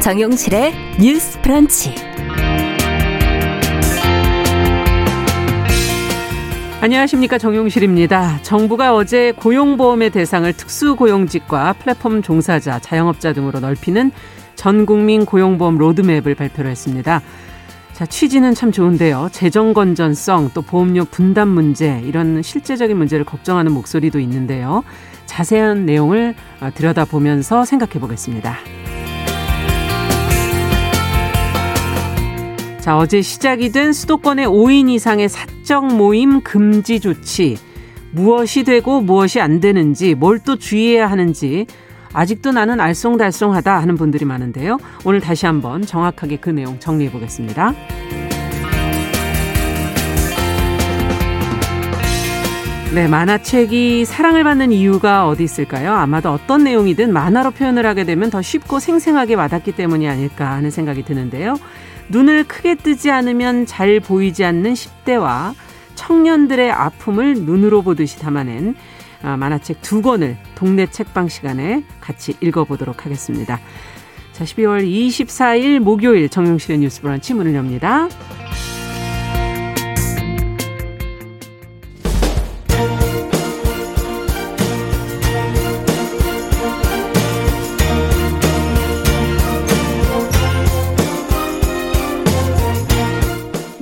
정용실의 뉴스 프런치. 안녕하십니까 정용실입니다. 정부가 어제 고용보험의 대상을 특수고용직과 플랫폼 종사자, 자영업자 등으로 넓히는 전국민 고용보험 로드맵을 발표를 했습니다. 자, 취지는 참 좋은데요. 재정 건전성, 또 보험료 분담 문제, 이런 실제적인 문제를 걱정하는 목소리도 있는데요. 자세한 내용을 어, 들여다보면서 생각해 보겠습니다. 자, 어제 시작이 된 수도권의 5인 이상의 사적 모임 금지 조치. 무엇이 되고 무엇이 안 되는지, 뭘 또 주의해야 하는지, 아직도 나는 알쏭달쏭하다 하는 분들이 많은데요. 오늘 다시 한번 정확하게 그 내용 정리해 보겠습니다. 네, 만화책이 사랑을 받는 이유가 어디 있을까요? 아마도 어떤 내용이든 만화로 표현을 하게 되면 더 쉽고 생생하게 와닿기 때문이 아닐까 하는 생각이 드는데요. 눈을 크게 뜨지 않으면 잘 보이지 않는 10대와 청년들의 아픔을 눈으로 보듯이 담아낸 아, 만화책 두 권을 동네 책방 시간에 같이 읽어보도록 하겠습니다. 자, 12월 24일 목요일 정용실의 뉴스 브런치 문을 엽니다.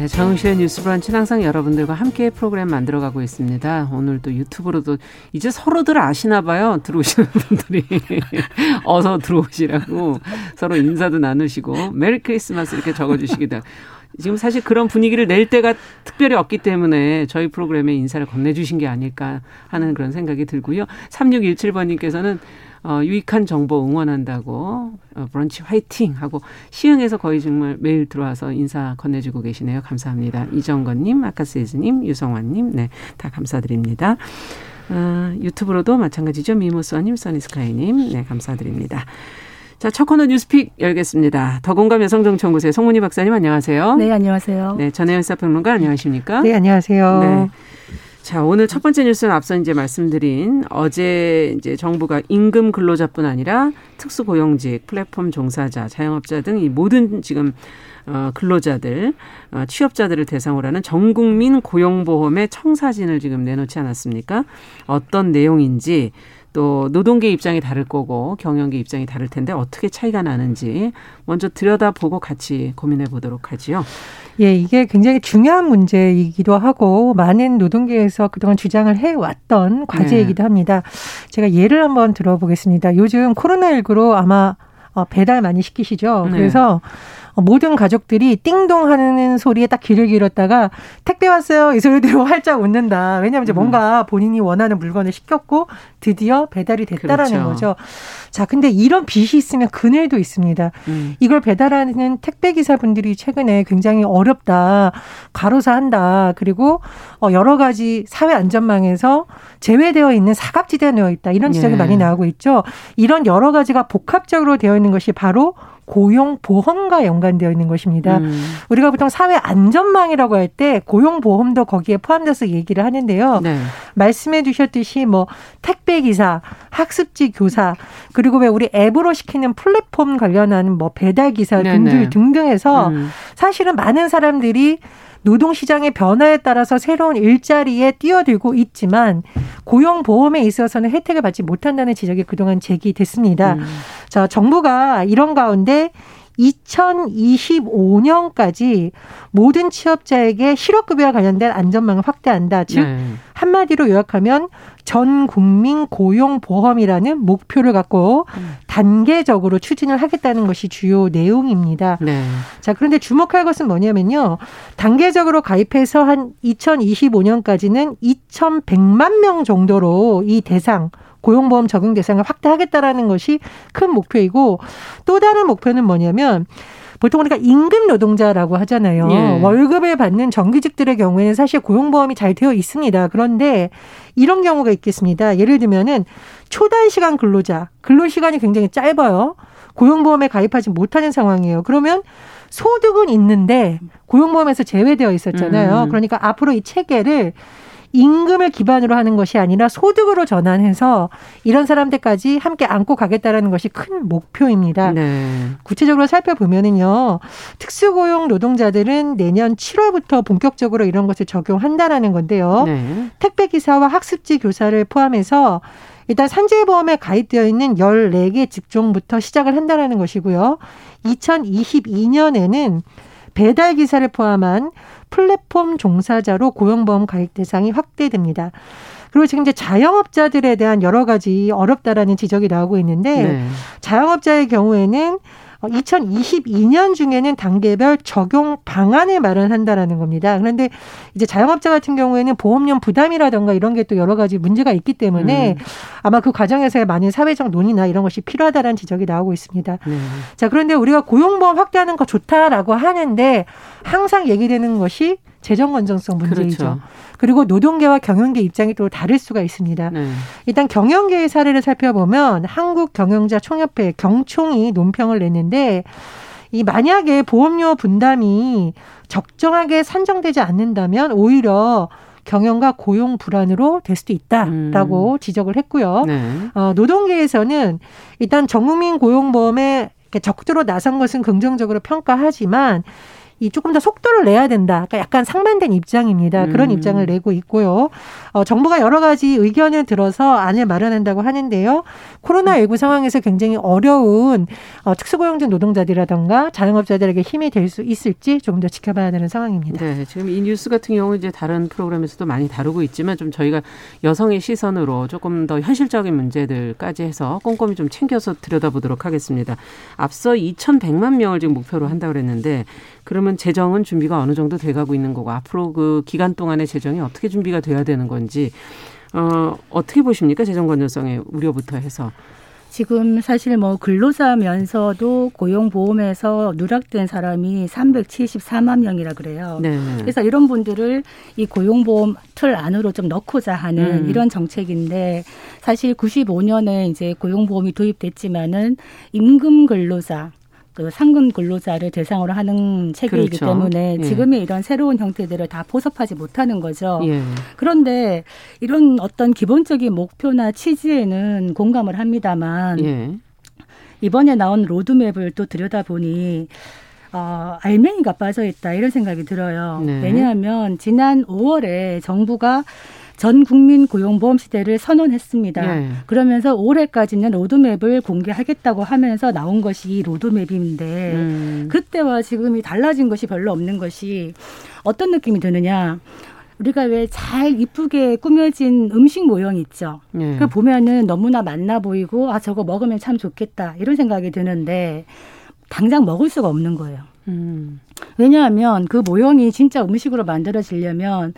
네, 정실의 뉴스 브런치는 항상 여러분들과 함께 프로그램 만들어가고 있습니다. 오늘도 유튜브로도 이제 서로들 아시나 봐요. 들어오시는 분들이. 어서 들어오시라고 서로 인사도 나누시고 메리 크리스마스 이렇게 적어주시기도 하고. 지금 사실 그런 분위기를 낼 때가 특별히 없기 때문에 저희 프로그램에 인사를 건네주신 게 아닐까 하는 그런 생각이 들고요. 3617번님께서는 어, 유익한 정보 응원한다고 어, 브런치 화이팅 하고 시흥에서 거의 정말 매일 들어와서 인사 건네주고 계시네요. 감사합니다. 이정건님, 아카세즈님, 유성환님, 네, 다 감사드립니다. 어, 유튜브로도 마찬가지죠. 미모스와님, 써니스카이님, 네, 감사드립니다. 자, 첫 코너 뉴스픽 열겠습니다. 더공감 여성정치연구소의 송문희 박사님 안녕하세요. 네, 안녕하세요. 네, 전혜연 사평론가 안녕하십니까? 네, 안녕하세요. 네. 자, 오늘 첫 번째 뉴스는 앞서 이제 말씀드린 어제 이제 정부가 임금 근로자뿐 아니라 특수고용직, 플랫폼 종사자, 자영업자 등 이 모든 지금 어, 근로자들, 어, 취업자들을 대상으로 하는 전국민 고용보험의 청사진을 지금 내놓지 않았습니까? 어떤 내용인지 또 노동계 입장이 다를 거고 경영계 입장이 다를 텐데 어떻게 차이가 나는지 먼저 들여다보고 같이 고민해 보도록 하지요. 예, 이게 굉장히 중요한 문제이기도 하고 많은 노동계에서 그동안 주장을 해왔던 과제이기도 네. 합니다. 제가 예를 한번 들어보겠습니다. 요즘 코로나19로 아마 어, 배달 많이 시키시죠. 네. 그래서 모든 가족들이 띵동 하는 소리에 딱 귀를 기울였다가 택배 왔어요. 이 소리대로 활짝 웃는다. 왜냐하면 이제 음. 뭔가 본인이 원하는 물건을 시켰고 드디어 배달이 됐다라는 그렇죠. 거죠. 자, 근데 이런 빚이 있으면 그늘도 있습니다. 음. 이걸 배달하는 택배 기사분들이 최근에 굉장히 어렵다. 가로사 한다. 그리고 어 여러 가지 사회 안전망에서 제외되어 있는 사각지대에 놓여 있다. 이런 지적이 예. 많이 나오고 있죠. 이런 여러 가지가 복합적으로 되어 있는 것이 바로 고용보험과 연관되어 있는 것입니다. 음. 우리가 보통 사회 안전망이라고 할 때 고용보험도 거기에 포함돼서 얘기를 하는데요. 네. 말씀해 주셨듯이 뭐 택배 기사, 학습지 교사, 그리고 왜 우리 앱으로 시키는 플랫폼 관련한 뭐 배달 기사 등등 등등해서 음. 사실은 많은 사람들이 노동 시장의 변화에 따라서 새로운 일자리에 뛰어들고 있지만 고용 보험에 있어서는 혜택을 받지 못한다는 지적이 그동안 제기됐습니다. 음. 자, 정부가 이런 가운데 2025년까지 모든 취업자에게 실업급여와 관련된 안전망을 확대한다. 즉 네. 한마디로 요약하면 전 국민 고용보험이라는 목표를 갖고 음. 단계적으로 추진을 하겠다는 것이 주요 내용입니다. 네. 자, 그런데 주목할 것은 뭐냐면요. 단계적으로 가입해서 한 2025년까지는 2,100만 명 정도로 이 대상 고용보험 적용 대상을 확대하겠다라는 것이 큰 목표이고 또 다른 목표는 뭐냐면 보통 우리가 임금 노동자라고 하잖아요. 예. 월급을 받는 정규직들의 경우에는 사실 고용보험이 잘 되어 있습니다. 그런데 이런 경우가 있겠습니다. 예를 들면은 초단시간 근로자, 근로시간이 굉장히 짧아요. 고용보험에 가입하지 못하는 상황이에요. 그러면 소득은 있는데 고용보험에서 제외되어 있었잖아요. 음. 그러니까 앞으로 이 체계를 임금을 기반으로 하는 것이 아니라 소득으로 전환해서 이런 사람들까지 함께 안고 가겠다라는 것이 큰 목표입니다. 네. 구체적으로 살펴보면은요. 특수고용 노동자들은 내년 7월부터 본격적으로 이런 것을 적용한다라는 건데요. 네. 택배 기사와 학습지 교사를 포함해서 일단 산재보험에 가입되어 있는 14개 직종부터 시작을 한다라는 것이고요. 2022년에는 배달 기사를 포함한 플랫폼 종사자로 고용보험 가입 대상이 확대됩니다. 그리고 지금 이제 자영업자들에 대한 여러 가지 어렵다라는 지적이 나오고 있는데 네. 자영업자의 경우에는 2022년 어, 중에는 단계별 적용 방안을 마련한다라는 겁니다. 그런데 이제 자영업자 같은 경우에는 보험료 부담이라던가 이런 게 또 여러 가지 문제가 있기 때문에 음. 아마 그 과정에서의 많은 사회적 논의나 이런 것이 필요하다라는 지적이 나오고 있습니다. 네. 자, 그런데 우리가 고용보험 확대하는 거 좋다라고 하는데 항상 얘기되는 것이 재정 건전성 문제이죠. 그렇죠. 그리고 노동계와 경영계 입장이 또 다를 수가 있습니다. 네. 일단 경영계의 사례를 살펴보면 한국 경영자 총협회 경총이 논평을 냈는데 이 만약에 보험료 분담이 적정하게 산정되지 않는다면 오히려 경영과 고용 불안으로 될 수도 있다라고 음. 지적을 했고요. 네. 어, 노동계에서는 일단 전국민 고용보험에 적극적으로 나선 것은 긍정적으로 평가하지만 이 조금 더 속도를 내야 된다. 그러니까 약간 상반된 입장입니다. 그런 음. 입장을 내고 있고요. 어, 정부가 여러 가지 의견을 들어서 안을 마련한다고 하는데요. 코로나19 상황에서 굉장히 어려운 어, 특수고용직 노동자들이라던가 자영업자들에게 힘이 될 수 있을지 조금 더 지켜봐야 되는 상황입니다. 네, 지금 이 뉴스 같은 경우 이제 다른 프로그램에서도 많이 다루고 있지만 좀 저희가 여성의 시선으로 조금 더 현실적인 문제들까지 해서 꼼꼼히 좀 챙겨서 들여다보도록 하겠습니다. 앞서 2,100만 명을 지금 목표로 한다고 그랬는데 그러면 재정은 준비가 어느 정도 돼가고 있는 거고 앞으로 그 기간 동안의 재정이 어떻게 준비가 돼야 되는 건지 어, 어떻게 보십니까 재정 건전성의 우려부터 해서. 지금 사실 뭐 근로자면서도 고용보험에서 누락된 사람이 374만 명이라 그래요. 네. 그래서 이런 분들을 이 고용보험 틀 안으로 좀 넣고자 하는 음. 이런 정책인데 사실 95년에 이제 고용보험이 도입됐지만은 임금 근로자 그 상근 근로자를 대상으로 하는 체계이기 그렇죠. 때문에 예. 지금의 이런 새로운 형태들을 다 포섭하지 못하는 거죠. 예. 그런데 이런 어떤 기본적인 목표나 취지에는 공감을 합니다만 예. 이번에 나온 로드맵을 또 들여다보니 어, 알맹이가 빠져 있다 이런 생각이 들어요. 네. 왜냐하면 지난 5월에 정부가 전 국민 고용보험 시대를 선언했습니다. 네. 그러면서 올해까지는 로드맵을 공개하겠다고 하면서 나온 것이 이 로드맵인데 음. 그때와 지금이 달라진 것이 별로 없는 것이 어떤 느낌이 드느냐. 우리가 왜 잘 이쁘게 꾸며진 음식 모형 있죠. 네. 그 보면은 너무나 맛나 보이고 아 저거 먹으면 참 좋겠다 이런 생각이 드는데 당장 먹을 수가 없는 거예요. 음. 왜냐하면 그 모형이 진짜 음식으로 만들어지려면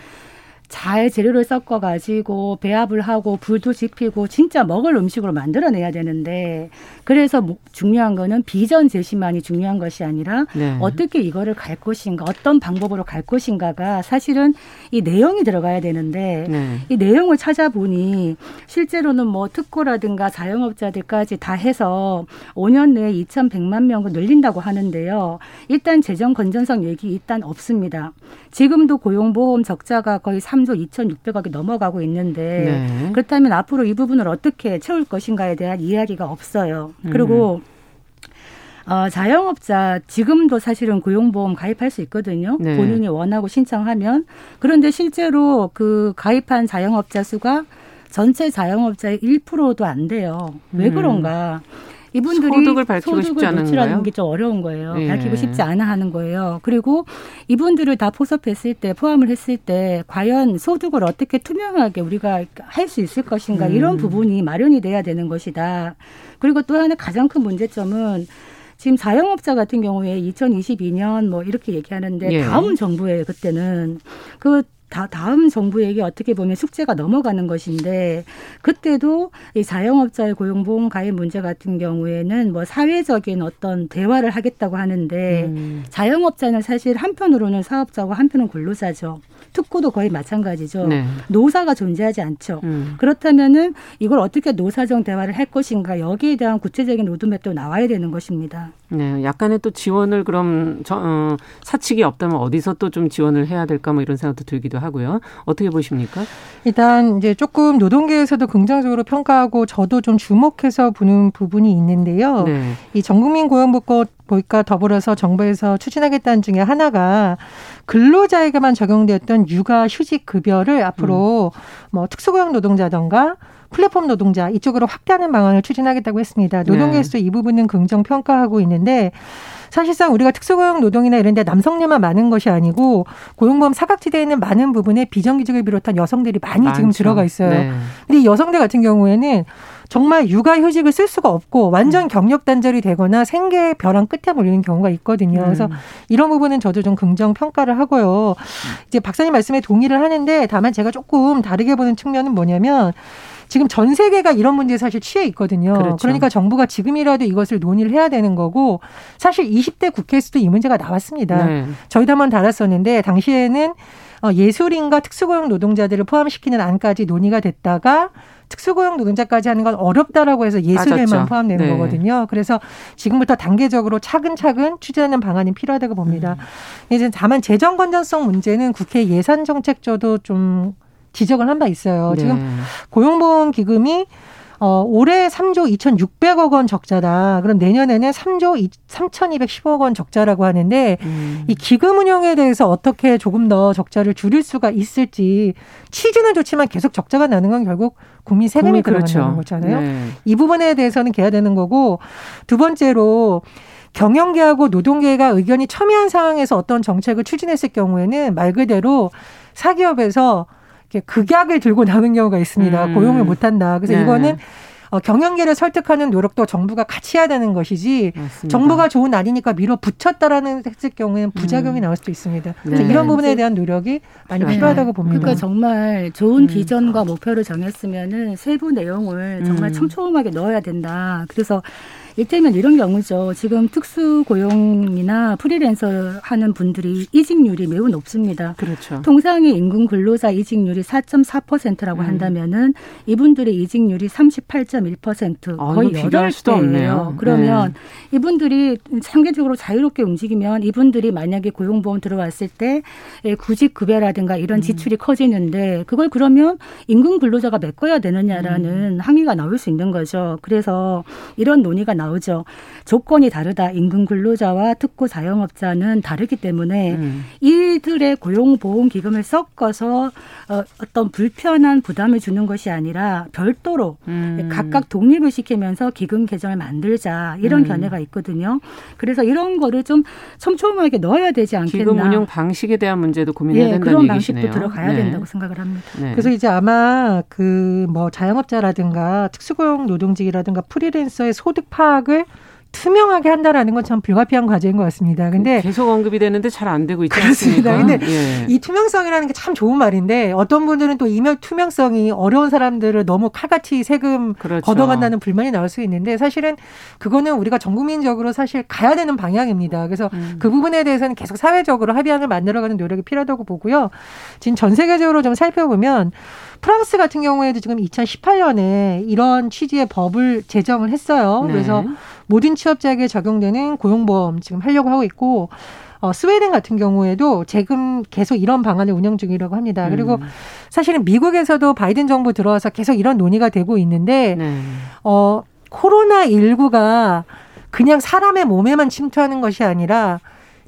잘 재료를 섞어 가지고 배합을 하고 불도 지피고 진짜 먹을 음식으로 만들어내야 되는데 그래서 중요한 거는 비전 제시만이 중요한 것이 아니라 네. 어떻게 이거를 갈 것인가 어떤 방법으로 갈 것인가가 사실은 이 내용이 들어가야 되는데 네. 이 내용을 찾아보니 실제로는 뭐 특고라든가 자영업자들까지 다 해서 5년 내에 2,100만 명을 늘린다고 하는데요. 일단 재정 건전성 얘기 일단 없습니다. 지금도 고용보험 적자가 거의 3조 2,600억이 넘어가고 있는데 네. 그렇다면 앞으로 이 부분을 어떻게 채울 것인가에 대한 이야기가 없어요. 그리고 음. 어, 자영업자 지금도 사실은 고용보험 가입할 수 있거든요. 네. 본인이 원하고 신청하면 그런데 실제로 그 가입한 자영업자 수가 전체 자영업자의 1%도 안 돼요. 왜 음. 그런가? 음. 이분들이 소득을 밝히고 소득을 싶지 않은가요? 게좀 어려운 거예요. 예. 밝히고 싶지 않아 하는 거예요. 그리고 이분들을 다 포섭했을 때 포함을 했을 때 과연 소득을 어떻게 투명하게 우리가 할 수 있을 것인가 음. 이런 부분이 마련이 돼야 되는 것이다. 그리고 또 하나 가장 큰 문제점은 지금 자영업자 같은 경우에 2022년 뭐 이렇게 얘기하는데 예. 다음 정부에 그때는 그 다, 다음 정부에게 어떻게 보면 숙제가 넘어가는 것인데 그때도 이 자영업자의 고용보험 가입 문제 같은 경우에는 뭐 사회적인 어떤 대화를 하겠다고 하는데 음. 자영업자는 사실 한편으로는 사업자고 한편은 근로자죠. 특구도 거의 마찬가지죠. 네. 노사가 존재하지 않죠. 음. 그렇다면은 이걸 어떻게 노사정 대화를 할 것인가 여기에 대한 구체적인 로드맵도 나와야 되는 것입니다. 네, 약간의 또 지원을 그럼 저, 어, 사측이 없다면 어디서 또 좀 지원을 해야 될까 뭐 이런 생각도 들기도 하고요. 어떻게 보십니까? 일단 이제 조금 노동계에서도 긍정적으로 평가하고 저도 좀 주목해서 보는 부분이 있는데요. 네. 이 전국민 고용보고 보니까 더불어서 정부에서 추진하겠다는 중에 하나가 근로자에게만 적용되었던 육아 휴직 급여를 앞으로 음. 뭐 특수고용 노동자던가 플랫폼 노동자 이쪽으로 확대하는 방안을 추진하겠다고 했습니다. 노동계에서도 네. 이 부분은 긍정 평가하고 있는데 사실상 우리가 특수고용 노동이나 이런 데 남성녀만 많은 것이 아니고 고용보험 사각지대에 있는 많은 부분에 비정규직을 비롯한 여성들이 많이 많죠. 지금 들어가 있어요. 네. 근데 이 여성들 같은 경우에는 정말 육아휴직을 쓸 수가 없고 완전 음. 경력 단절이 되거나 생계 벼랑 끝에 몰리는 경우가 있거든요. 음. 그래서 이런 부분은 저도 좀 긍정 평가를 하고요. 이제 박사님 말씀에 동의를 하는데 다만 제가 조금 다르게 보는 측면은 뭐냐면 지금 전 세계가 이런 문제에 사실 취해 있거든요. 그렇죠. 그러니까 정부가 지금이라도 이것을 논의를 해야 되는 거고 사실 20대 국회에서도 이 문제가 나왔습니다. 네. 저희도 한번 달았었는데 당시에는 어, 예술인과 특수고용 노동자들을 포함시키는 안까지 논의가 됐다가 특수고용 노동자까지 하는 건 어렵다라고 해서 예술에만 포함되는 네. 거거든요. 그래서 지금부터 단계적으로 차근차근 추진하는 방안이 필요하다고 봅니다. 음. 이제 다만 재정 건전성 문제는 국회 예산 정책조도 좀 지적을 한 바 있어요. 네. 지금 고용보험 기금이 어, 올해 3조 2,600억 원 적자다. 그럼 내년에는 3조 3,210억 원 적자라고 하는데 음. 이 기금 운영에 대해서 어떻게 조금 더 적자를 줄일 수가 있을지 취지는 좋지만 계속 적자가 나는 건 결국 국민 세금이 들어가는 그렇죠. 거잖아요. 네. 이 부분에 대해서는 개야 되는 거고 두 번째로 경영계하고 노동계가 의견이 첨예한 상황에서 어떤 정책을 추진했을 경우에는 말 그대로 사기업에서 극약을 들고 나오는 경우가 있습니다. 음. 고용을 못한다. 그래서 네. 이거는 어, 경영계를 설득하는 노력도 정부가 같이 해야 되는 것이지 맞습니다. 정부가 좋은 날이니까 밀어붙였다라는 했을 경우에는 부작용이 음. 나올 수도 있습니다. 그래서 네. 이런 부분에 대한 노력이 많이 네. 필요하다고 봅니다. 그러니까 정말 좋은 음. 비전과 목표를 정했으면은 세부 내용을 정말 음. 촘촘하게 넣어야 된다. 그래서 이를테면 이런 경우죠. 지금 특수 고용이나 프리랜서 하는 분들이 이직률이 매우 높습니다. 그렇죠. 통상의 임금 근로자 이직률이 4.4%라고 음. 한다면은 이분들의 이직률이 38.1% 아, 거의 여덟 배예요. 그러면 네. 이분들이 상대적으로 자유롭게 움직이면 이분들이 만약에 고용보험 들어왔을 때 구직 급여라든가 이런 음. 지출이 음. 커지는데 그걸 그러면 임금 근로자가 메꿔야 되느냐라는 음. 항의가 나올 수 있는 거죠. 그래서 이런 논의가 나오죠. 조건이 다르다. 임금 근로자와 특고 자영업자는 다르기 때문에 음. 이들의 고용보험 기금을 섞어서 어, 어떤 불편한 부담을 주는 것이 아니라 별도로 음. 각각 독립을 시키면서 기금 계정을 만들자 이런 음. 견해가 있거든요. 그래서 이런 거를 좀 촘촘하게 넣어야 되지 않겠나. 기금 운영 방식에 대한 문제도 고민해야 예, 된다는 그런 얘기시네요. 방식도 들어가야 네. 된다고 생각을 합니다. 네. 그래서 이제 아마 그 뭐 자영업자라든가 특수고용 노동직이라든가 프리랜서의 소득 파 파악을 투명하게 한다라는 건 참 불가피한 과제인 것 같습니다. 근데 계속 언급이 되는데 잘 안 되고 있지 그렇습니다. 않습니까? 근데 예. 이 투명성이라는 게 참 좋은 말인데 어떤 분들은 또 이면 투명성이 어려운 사람들을 너무 칼같이 세금 그렇죠. 걷어간다는 불만이 나올 수 있는데 사실은 그거는 우리가 전 국민적으로 사실 가야 되는 방향입니다. 그래서 음. 그 부분에 대해서는 계속 사회적으로 합의안을 만들어가는 노력이 필요하다고 보고요. 지금 전 세계적으로 좀 살펴보면 프랑스 같은 경우에도 지금 2018년에 이런 취지의 법을 제정을 했어요. 네. 그래서 모든 취업자에게 적용되는 고용보험 지금 하려고 하고 있고 어, 스웨덴 같은 경우에도 지금 계속 이런 방안을 운영 중이라고 합니다. 그리고 음. 사실은 미국에서도 바이든 정부 들어와서 계속 이런 논의가 되고 있는데 네. 어, 코로나 19가 그냥 사람의 몸에만 침투하는 것이 아니라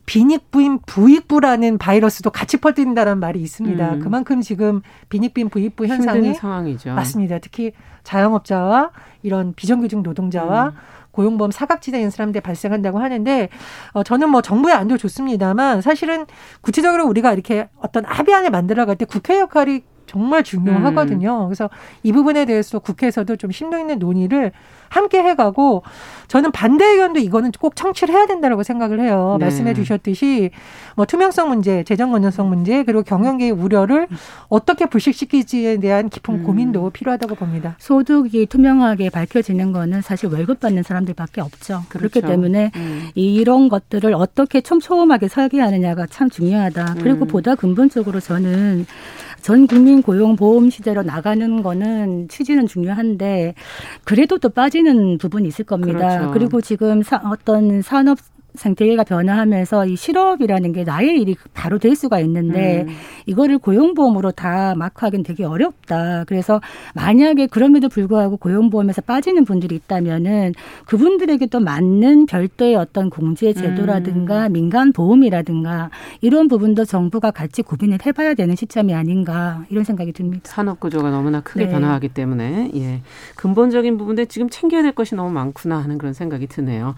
빈익부인 부익부라는 바이러스도 같이 퍼뜨린다는 말이 있습니다. 음. 그만큼 지금 빈익부인 부익부 현상이 상황이죠. 맞습니다. 특히 자영업자와 이런 비정규직 노동자와 음. 고용보험 사각지대인 사람들 발생한다고 하는데 어 저는 뭐 정부의 안도 좋습니다만 사실은 구체적으로 우리가 이렇게 어떤 합의안을 만들어갈 때 국회 역할이 정말 중요하거든요. 음. 그래서 이 부분에 대해서 국회에서도 좀 심도 있는 논의를 함께 해가고 저는 반대 의견도 이거는 꼭 청취를 해야 된다고 생각을 해요. 네. 말씀해 주셨듯이 뭐 투명성 문제, 재정 건전성 문제 그리고 경영계의 우려를 어떻게 불식시키지에 대한 깊은 음. 고민도 필요하다고 봅니다. 소득이 투명하게 밝혀지는 거는 사실 월급 받는 사람들밖에 없죠. 그렇죠. 그렇기 때문에 음. 이런 것들을 어떻게 촘촘하게 설계하느냐가 참 중요하다. 그리고 음. 보다 근본적으로 저는 전 국민 고용 보험 시대로 나가는 거는 취지는 중요한데 그래도 또 빠지는 부분이 있을 겁니다. 그렇죠. 그리고 지금 사, 어떤 산업 생태계가 변화하면서 이 실업이라는 게 나의 일이 바로 될 수가 있는데 음. 이거를 고용보험으로 다 마크하기는 되게 어렵다. 그래서 만약에 그럼에도 불구하고 고용보험에서 빠지는 분들이 있다면은 그분들에게 또 맞는 별도의 어떤 공제 제도라든가 음. 민간 보험이라든가 이런 부분도 정부가 같이 고민을 해봐야 되는 시점이 아닌가 이런 생각이 듭니다. 산업 구조가 너무나 크게 네. 변화하기 때문에 예 근본적인 부분에 지금 챙겨야 될 것이 너무 많구나 하는 그런 생각이 드네요.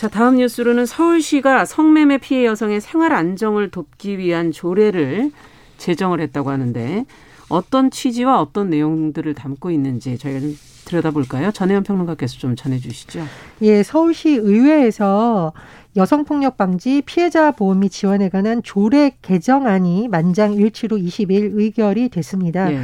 자, 다음 뉴스로는 서울시가 성매매 피해 여성의 생활 안정을 돕기 위한 조례를 제정을 했다고 하는데 어떤 취지와 어떤 내용들을 담고 있는지 저희가 좀 들여다볼까요? 전혜연 평론가께서 좀 전해주시죠. 예, 서울시 의회에서 여성폭력 방지 피해자 보험이 지원에 관한 조례 개정안이 만장일치로 20일 의결이 됐습니다. 예.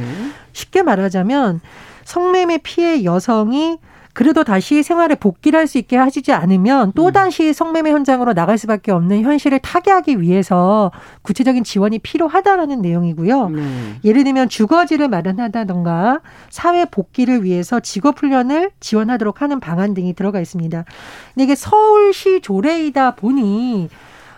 쉽게 말하자면 성매매 피해 여성이 그래도 다시 생활에 복귀를 할 수 있게 하시지 않으면 또다시 음. 성매매 현장으로 나갈 수밖에 없는 현실을 타개하기 위해서 구체적인 지원이 필요하다라는 내용이고요. 네. 예를 들면 주거지를 마련하다던가 사회 복귀를 위해서 직업 훈련을 지원하도록 하는 방안 등이 들어가 있습니다. 근데 이게 서울시 조례이다 보니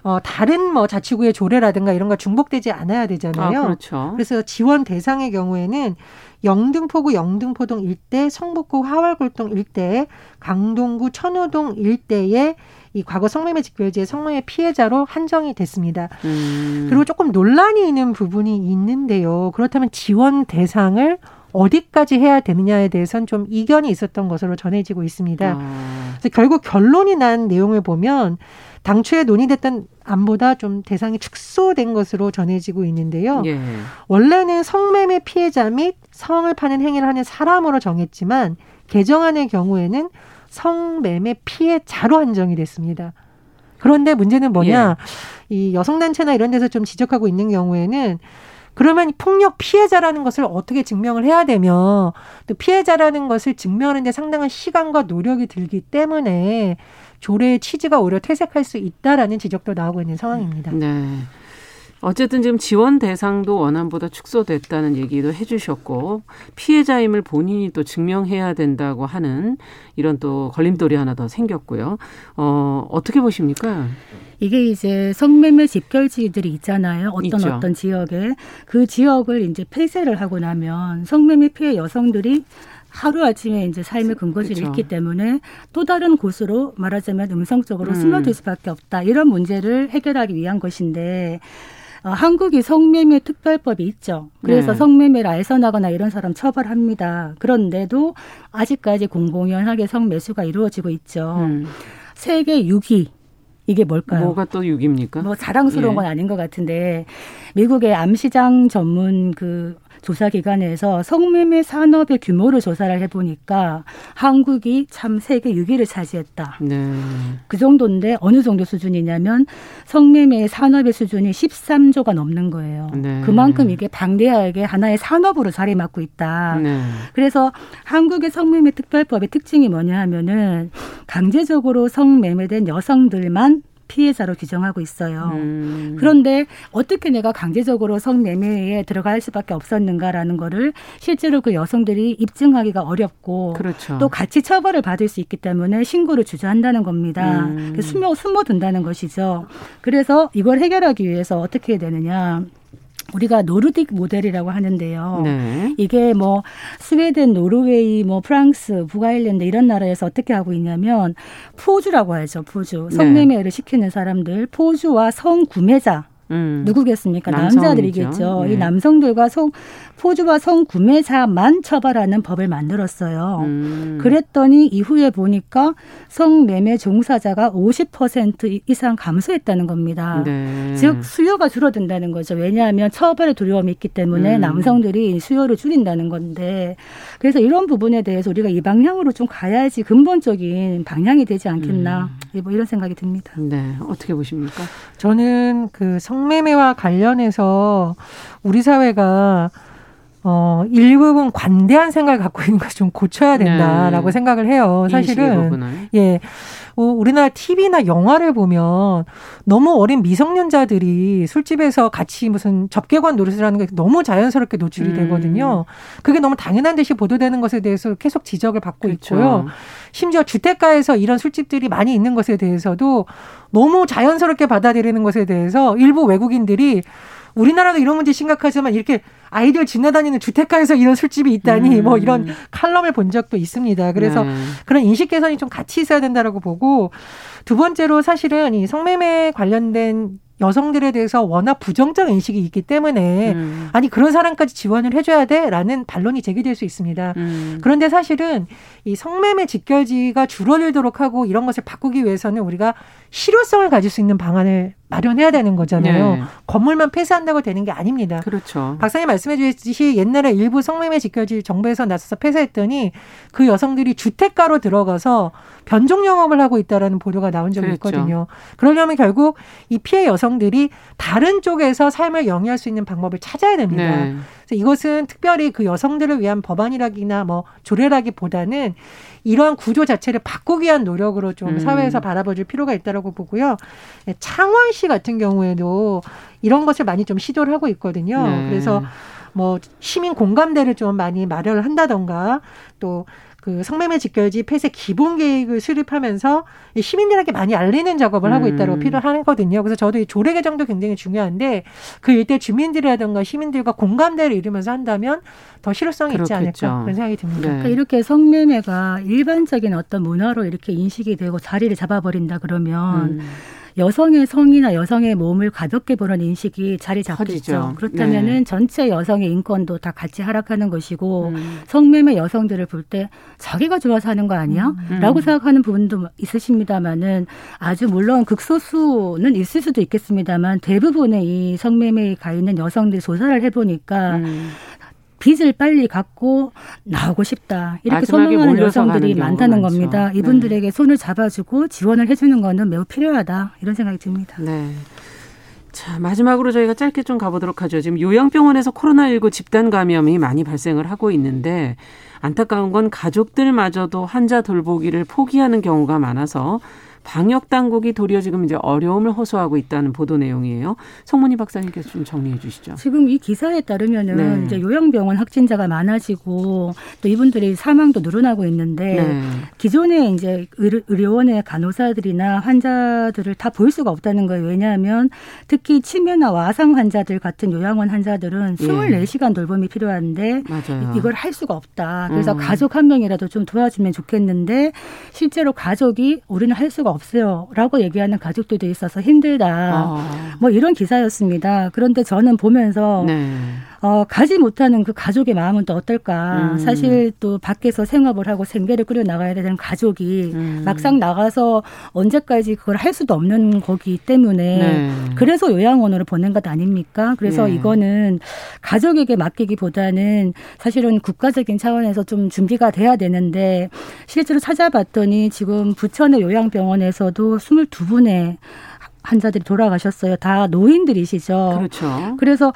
어, 다른 뭐 자치구의 조례라든가 이런 거 중복되지 않아야 되잖아요. 아, 그렇죠. 그래서 지원 대상의 경우에는 영등포구 영등포동 일대, 성북구 하월골동 일대, 강동구 천호동 일대에 이 과거 성매매 직결지의 성매매 피해자로 한정이 됐습니다. 음. 그리고 조금 논란이 있는 부분이 있는데요. 그렇다면 지원 대상을 어디까지 해야 되느냐에 대해서는 좀 이견이 있었던 것으로 전해지고 있습니다. 아. 그래서 결국 결론이 난 내용을 보면 당초에 논의됐던 안보다 좀 대상이 축소된 것으로 전해지고 있는데요. 예. 원래는 성매매 피해자 및 성을 파는 행위를 하는 사람으로 정했지만 개정안의 경우에는 성매매 피해자로 한정이 됐습니다. 그런데 문제는 뭐냐? 예. 이 여성단체나 이런 데서 좀 지적하고 있는 경우에는 그러면 폭력 피해자라는 것을 어떻게 증명을 해야 되며 또 피해자라는 것을 증명하는데 상당한 시간과 노력이 들기 때문에 조례의 취지가 오히려 퇴색할 수 있다라는 지적도 나오고 있는 상황입니다. 네. 어쨌든 지금 지원 대상도 원안보다 축소됐다는 얘기도 해주셨고 피해자임을 본인이 또 증명해야 된다고 하는 이런 또 걸림돌이 하나 더 생겼고요. 어 어떻게 보십니까? 이게 이제 성매매 집결지들이 있잖아요. 어떤 있죠. 어떤 지역에 그 지역을 이제 폐쇄를 하고 나면 성매매 피해 여성들이 하루 아침에 이제 삶의 근거지를 그렇죠. 잃기 때문에 또 다른 곳으로 말하자면 음성적으로 음. 숨어들 수밖에 없다. 이런 문제를 해결하기 위한 것인데 어, 한국이 성매매 특별법이 있죠. 그래서 네. 성매매를 알선하거나 이런 사람 처벌합니다. 그런데도 아직까지 공공연하게 성매수가 이루어지고 있죠. 음. 세계 6위 이게 뭘까요? 뭐가 또 6입니까? 뭐 자랑스러운 예. 건 아닌 것 같은데 미국의 암시장 전문 그 조사 기관에서 성매매 산업의 규모를 조사를 해보니까 한국이 참 세계 6위를 차지했다. 네. 그 정도인데 어느 정도 수준이냐면 성매매 산업의 수준이 13조가 넘는 거예요. 네. 그만큼 이게 방대하게 하나의 산업으로 자리 맡고 있다. 네. 그래서 한국의 성매매 특별법의 특징이 뭐냐 하면은 강제적으로 성매매된 여성들만 피해자로 규정하고 있어요. 음. 그런데 어떻게 내가 강제적으로 성매매에 들어갈 수밖에 없었는가라는 거를 실제로 그 여성들이 입증하기가 어렵고 그렇죠. 또 같이 처벌을 받을 수 있기 때문에 신고를 주저한다는 겁니다. 음. 숨어 숨어둔다는 것이죠. 그래서 이걸 해결하기 위해서 어떻게 해야 되느냐? 우리가 노르딕 모델이라고 하는데요. 네. 이게 뭐 스웨덴, 노르웨이, 뭐 프랑스, 북아일랜드 이런 나라에서 어떻게 하고 있냐면 포주라고 하죠. 포주. 성매매를 네. 시키는 사람들, 포주와 성구매자 음. 누구겠습니까? 남자들이겠죠. 네. 이 남성들과 성 포주와 성 구매사만 처벌하는 법을 만들었어요. 음. 그랬더니 이후에 보니까 성매매 종사자가 50% 이상 감소했다는 겁니다. 네. 즉 수요가 줄어든다는 거죠. 왜냐하면 처벌의 두려움이 있기 때문에 음. 남성들이 수요를 줄인다는 건데 그래서 이런 부분에 대해서 우리가 이 방향으로 좀 가야지 근본적인 방향이 되지 않겠나 음. 뭐 이런 생각이 듭니다. 네, 어떻게 보십니까? 저는 그 성 매매와 관련해서 우리 사회가 어, 일부분 관대한 생각을 갖고 있는 것을 좀 고쳐야 된다라고 네. 생각을 해요. 사실은. 예. 어, 우리나라 TV나 영화를 보면 너무 어린 미성년자들이 술집에서 같이 무슨 접객관 노릇을 하는 게 너무 자연스럽게 노출이 음. 되거든요. 그게 너무 당연한 듯이 보도되는 것에 대해서 계속 지적을 받고 그렇죠. 있고요. 심지어 주택가에서 이런 술집들이 많이 있는 것에 대해서도 너무 자연스럽게 받아들이는 것에 대해서 일부 외국인들이 우리나라도 이런 문제 심각하지만 이렇게 아이들 지나다니는 주택가에서 이런 술집이 있다니 음. 뭐 이런 칼럼을 본 적도 있습니다. 그래서 네. 그런 인식 개선이 좀 같이 있어야 된다라고 보고 두 번째로 사실은 이 성매매 관련된 여성들에 대해서 워낙 부정적 인식이 있기 때문에 음. 아니 그런 사람까지 지원을 해줘야 돼라는 반론이 제기될 수 있습니다. 음. 그런데 사실은 이 성매매 직결지가 줄어들도록 하고 이런 것을 바꾸기 위해서는 우리가 실효성을 가질 수 있는 방안을 마련해야 되는 거잖아요. 네. 건물만 폐쇄한다고 되는 게 아닙니다. 그렇죠. 박사님 말씀해 주셨듯이 옛날에 일부 성매매 직결지 정부에서 나서서 폐쇄했더니 그 여성들이 주택가로 들어가서 변종 영업을 하고 있다라는 보도가 나온 적이 그렇죠. 있거든요. 그러려면 결국 이 피해 여성들이 다른 쪽에서 삶을 영위할 수 있는 방법을 찾아야 됩니다. 네. 그래서 이것은 특별히 그 여성들을 위한 법안이라기나 뭐 조례라기보다는 이러한 구조 자체를 바꾸기 위한 노력으로 좀 음. 사회에서 바라봐줄 필요가 있다라고 보고요. 네, 창원시 같은 경우에도 이런 것을 많이 좀 시도를 하고 있거든요. 네. 그래서 뭐 시민 공감대를 좀 많이 마련을 한다던가 또 그 성매매 직결지 폐쇄 기본 계획을 수립하면서 시민들에게 많이 알리는 작업을 하고 있다고 음. 필요하거든요. 그래서 저도 이 조례 개정도 굉장히 중요한데 그 일대 주민들이라든가 시민들과 공감대를 이루면서 한다면 더 실효성이 그렇겠죠. 있지 않을까 그런 생각이 듭니다. 네. 그러니까 이렇게 성매매가 일반적인 어떤 문화로 이렇게 인식이 되고 자리를 잡아버린다 그러면 음. 여성의 성이나 여성의 몸을 가볍게 보는 인식이 자리 잡겠죠. 그렇다면은 네. 전체 여성의 인권도 다 같이 하락하는 것이고 음. 성매매 여성들을 볼 때 자기가 좋아서 하는 거 아니야? 음. 라고 생각하는 부분도 있으십니다만은 아주 물론 극소수는 있을 수도 있겠습니다만 대부분의 이 성매매에 가 있는 여성들이 조사를 해보니까 음. 빚을 빨리 갚고 나오고 싶다. 이렇게 소망하는 여성들이 많다는 많죠. 겁니다. 네. 이분들에게 네. 손을 잡아주고 지원을 해주는 거는 매우 필요하다. 이런 생각이 듭니다. 네. 자, 마지막으로 저희가 짧게 좀 가보도록 하죠. 지금 요양병원에서 코로나19 집단 감염이 많이 발생을 하고 있는데 안타까운 건 가족들마저도 환자 돌보기를 포기하는 경우가 많아서 방역 당국이 도리어 지금 이제 어려움을 호소하고 있다는 보도 내용이에요. 송문희 박사님께서 좀 정리해 주시죠. 지금 이 기사에 따르면은 네. 이제 요양병원 확진자가 많아지고 또 이분들이 사망도 늘어나고 있는데 네. 기존에 이제 의료원의 간호사들이나 환자들을 다 볼 수가 없다는 거예요. 왜냐하면 특히 치매나 와상 환자들 같은 요양원 환자들은 예. 24시간 돌봄이 필요한데 맞아요. 이걸 할 수가 없다. 그래서 음. 가족 한 명이라도 좀 도와주면 좋겠는데 실제로 가족이 우리는 할 수가 없 어요라고 얘기하는 가족들도 있어서 힘들다. 아. 뭐 이런 기사였습니다. 그런데 저는 보면서 네. 어, 가지 못하는 그 가족의 마음은 또 어떨까. 음. 사실 또 밖에서 생업을 하고 생계를 꾸려 나가야 되는 가족이 음. 막상 나가서 언제까지 그걸 할 수도 없는 거기 때문에 네. 그래서 요양원으로 보낸 것 아닙니까? 그래서 네. 이거는 가족에게 맡기기보다는 사실은 국가적인 차원에서 좀 준비가 돼야 되는데 실제로 찾아봤더니 지금 부천의 요양병원에서도 22분의 환자들이 돌아가셨어요. 다 노인들이시죠. 그렇죠. 그래서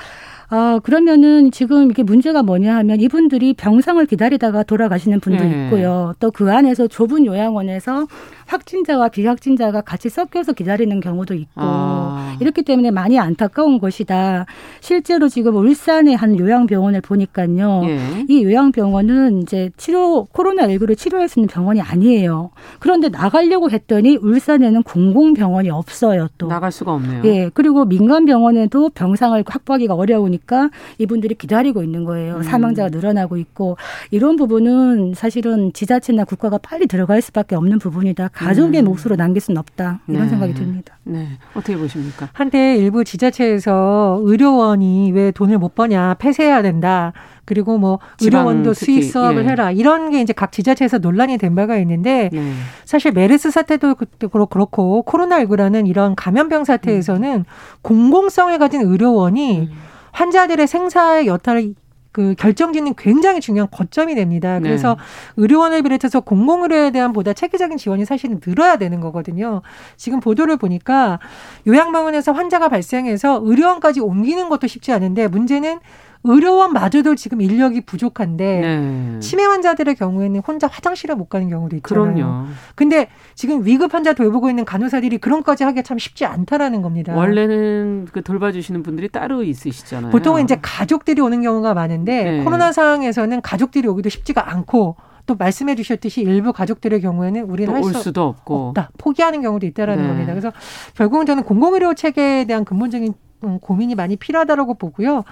아, 그러면은 지금 이게 문제가 뭐냐 하면 이분들이 병상을 기다리다가 돌아가시는 분도 네. 있고요. 또 그 안에서 좁은 요양원에서 확진자와 비확진자가 같이 섞여서 기다리는 경우도 있고 아. 이렇기 때문에 많이 안타까운 것이다. 실제로 지금 울산의 한 요양병원을 보니까요. 예. 이 요양병원은 이제 치료 코로나19를 치료할 수 있는 병원이 아니에요. 그런데 나가려고 했더니 울산에는 공공병원이 없어요. 또 나갈 수가 없네요. 예. 그리고 민간 병원에도 병상을 확보하기가 어려운 보니까 이분들이 기다리고 있는 거예요. 음. 사망자가 늘어나고 있고 이런 부분은 사실은 지자체나 국가가 빨리 들어갈 수밖에 없는 부분이다. 가족의 음. 몫으로 남길 수는 없다. 이런 네. 생각이 듭니다. 네. 어떻게 보십니까? 한때 일부 지자체에서 의료원이 왜 돈을 못 버냐 폐쇄해야 된다. 그리고 뭐 의료원도 수익 사업을 예. 해라 이런 게 이제 각 지자체에서 논란이 된 바가 있는데 네. 사실 메르스 사태도 그렇고 코로나19라는 이런 감염병 사태에서는 음. 공공성을 가진 의료원이 음. 환자들의 생사의 여타를 그 결정짓는 굉장히 중요한 거점이 됩니다. 네. 그래서 네. 의료원을 비롯해서 공공의료에 대한 보다 체계적인 지원이 사실은 늘어야 되는 거거든요. 지금 보도를 보니까 요양병원에서 환자가 발생해서 의료원까지 옮기는 것도 쉽지 않은데 문제는 의료원 마저도 지금 인력이 부족한데 네. 치매 환자들의 경우에는 혼자 화장실에 못 가는 경우도 있잖아요. 그럼요. 근데 지금 위급 환자 돌보고 있는 간호사들이 그런 것까지 하기가 참 쉽지 않다라는 겁니다. 원래는 그 돌봐주시는 분들이 따로 있으시잖아요. 보통은 이제 가족들이 오는 경우가 많은데 네. 코로나 상황에서는 가족들이 오기도 쉽지가 않고 또 말씀해 주셨듯이 일부 가족들의 경우에는 우리는 할 수 없고 없다. 포기하는 경우도 있다라는 네. 겁니다. 그래서 결국은 저는 공공의료 체계에 대한 근본적인 음, 고민이 많이 필요하다고 보고요.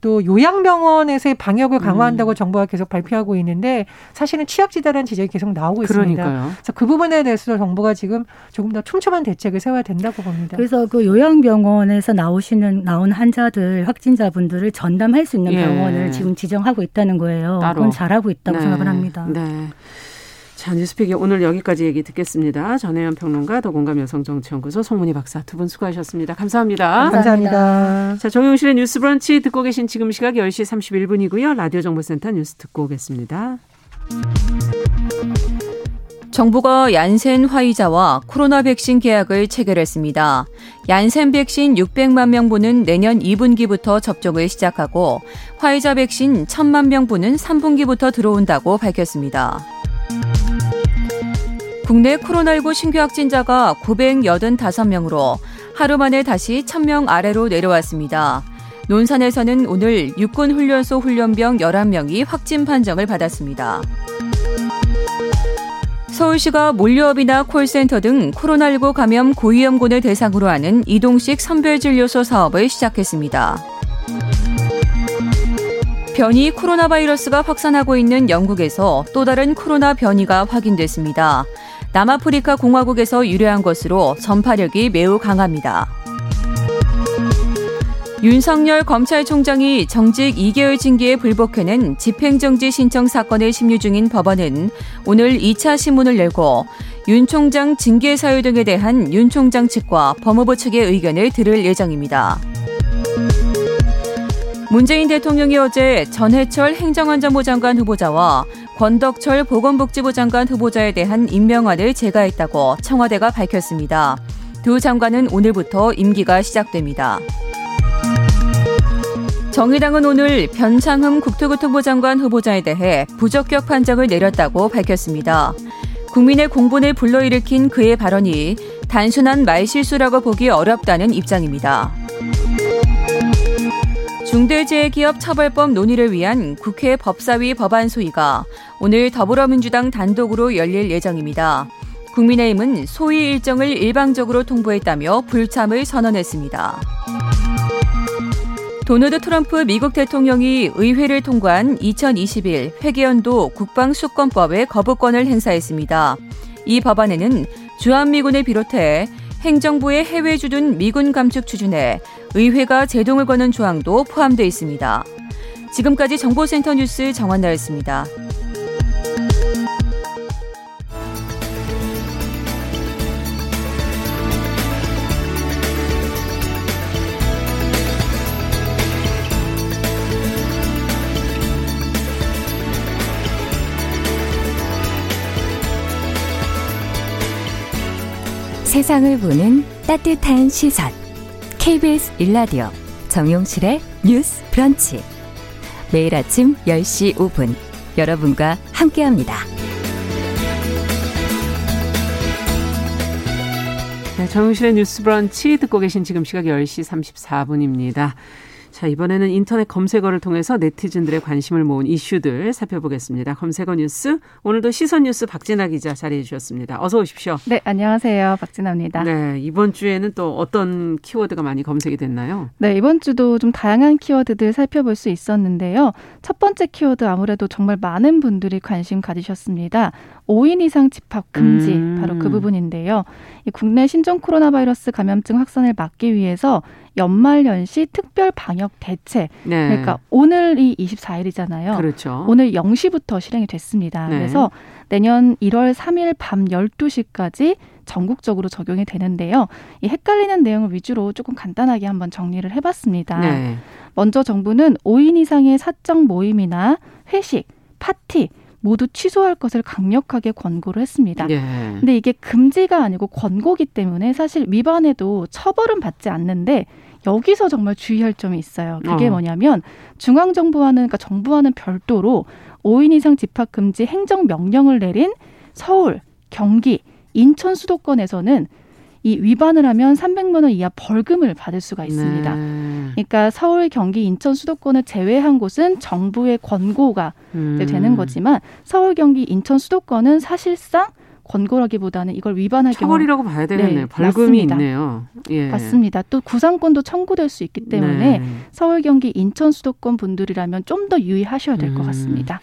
또 요양병원에서의 방역을 강화한다고 음. 정부가 계속 발표하고 있는데 사실은 취약지대라는 지적이 계속 나오고 그러니까요. 있습니다. 그래서 그 부분에 대해서도 정부가 지금 조금 더 촘촘한 대책을 세워야 된다고 봅니다. 그래서 그 요양병원에서 나오시는 나온 환자들 확진자분들을 전담할 수 있는 예. 병원을 지금 지정하고 있다는 거예요. 따로. 그건 잘하고 있다고 네. 생각을 합니다. 네. 자, 뉴스픽이 오늘 여기까지 얘기 듣겠습니다. 전혜연 평론가, 더공감 여성정치연구소 송문희 박사 두 분 수고하셨습니다. 감사합니다. 감사합니다. 감사합니다. 자, 정용실의 뉴스 브런치 듣고 계신 지금 시각 10시 31분이고요. 라디오 정보센터 뉴스 듣고 오겠습니다. 정부가 얀센 화이자와 코로나 백신 계약을 체결했습니다. 얀센 백신 600만 명분은 내년 2분기부터 접종을 시작하고 화이자 백신 1000만 명분은 3분기부터 들어온다고 밝혔습니다. 국내 코로나19 신규 확진자가 985명으로 하루 만에 다시 1000명 아래로 내려왔습니다. 논산에서는 오늘 육군훈련소 훈련병 11명이 확진 판정을 받았습니다. 서울시가 몰려업이나 콜센터 등 코로나19 감염 고위험군을 대상으로 하는 이동식 선별진료소 사업을 시작했습니다. 변이 코로나 바이러스가 확산하고 있는 영국에서 또 다른 코로나 변이가 확인됐습니다. 남아프리카 공화국에서 유래한 것으로 전파력이 매우 강합니다. 윤석열 검찰총장이 정직 2개월 징계에 불복해낸 집행정지 신청 사건을 심리 중인 법원은 오늘 2차 신문을 열고 윤 총장 징계 사유 등에 대한 윤 총장 측과 법무부 측의 의견을 들을 예정입니다. 문재인 대통령이 어제 전해철 행정안전부 장관 후보자와 권덕철 보건복지부 장관 후보자에 대한 임명안을 제거했다고 청와대가 밝혔습니다. 두 장관은 오늘부터 임기가 시작됩니다. 정의당은 오늘 변창흠 국토교통부 장관 후보자에 대해 부적격 판정을 내렸다고 밝혔습니다. 국민의 공분을 불러일으킨 그의 발언이 단순한 말실수라고 보기 어렵다는 입장입니다. 중대재해기업 처벌법 논의를 위한 국회 법사위 법안 소위가 오늘 더불어민주당 단독으로 열릴 예정입니다. 국민의힘은 소위 일정을 일방적으로 통보했다며 불참을 선언했습니다. 도널드 트럼프 미국 대통령이 의회를 통과한 2021 회계연도 국방수권법에 거부권을 행사했습니다. 이 법안에는 주한미군을 비롯해 행정부의 해외 주둔 미군 감축 추진에 의회가 제동을 거는 조항도 포함되어 있습니다. 지금까지 정보센터 뉴스 정원나였습니다. 세상을 보는 따뜻한 시선. KBS 일라디오 정용실의 뉴스 브런치. 매일 아침 10시 5분 여러분과 함께합니다. 네, 정용실의 뉴스 브런치 듣고 계신 지금 시각 10시 34분입니다. 자, 이번에는 인터넷 검색어를 통해서 네티즌들의 관심을 모은 이슈들 살펴보겠습니다. 검색어 뉴스, 오늘도 시선 뉴스 박진아 기자 자리해 주셨습니다. 어서 오십시오. 네, 안녕하세요. 박진아입니다. 네, 이번 주에는 또 어떤 키워드가 많이 검색이 됐나요? 네, 이번 주도 좀 다양한 키워드들 살펴볼 수 있었는데요. 첫 번째 키워드 아무래도 정말 많은 분들이 관심 가지셨습니다. 5인 이상 집합 금지 음. 바로 그 부분인데요. 국내 신종 코로나 바이러스 감염증 확산을 막기 위해서 연말 연시 특별 방역 대책. 네. 그러니까 오늘이 24일이잖아요. 그렇죠. 오늘 0시부터 실행이 됐습니다. 네. 그래서 내년 1월 3일 밤 12시까지 전국적으로 적용이 되는데요. 이 헷갈리는 내용을 위주로 조금 간단하게 한번 정리를 해봤습니다. 네. 먼저 정부는 5인 이상의 사적 모임이나 회식, 파티, 모두 취소할 것을 강력하게 권고를 했습니다. 예. 근데 이게 금지가 아니고 권고기 때문에 사실 위반해도 처벌은 받지 않는데 여기서 정말 주의할 점이 있어요. 그게 어. 뭐냐면 중앙 정부와는 그러니까 정부와는 별도로 5인 이상 집합 금지 행정 명령을 내린 서울, 경기, 인천 수도권에서는 이 위반을 하면 300만 원 이하 벌금을 받을 수가 있습니다. 네. 그러니까 서울, 경기, 인천 수도권을 제외한 곳은 정부의 권고가 음. 되는 거지만 서울, 경기, 인천 수도권은 사실상 권고라기보다는 이걸 위반할 처벌이라고 경우 봐야 되겠네요. 네, 벌금이 맞습니다. 있네요. 예. 맞습니다. 또 구상권도 청구될 수 있기 때문에 네. 서울, 경기, 인천 수도권 분들이라면 좀 더 유의하셔야 될것 음. 같습니다.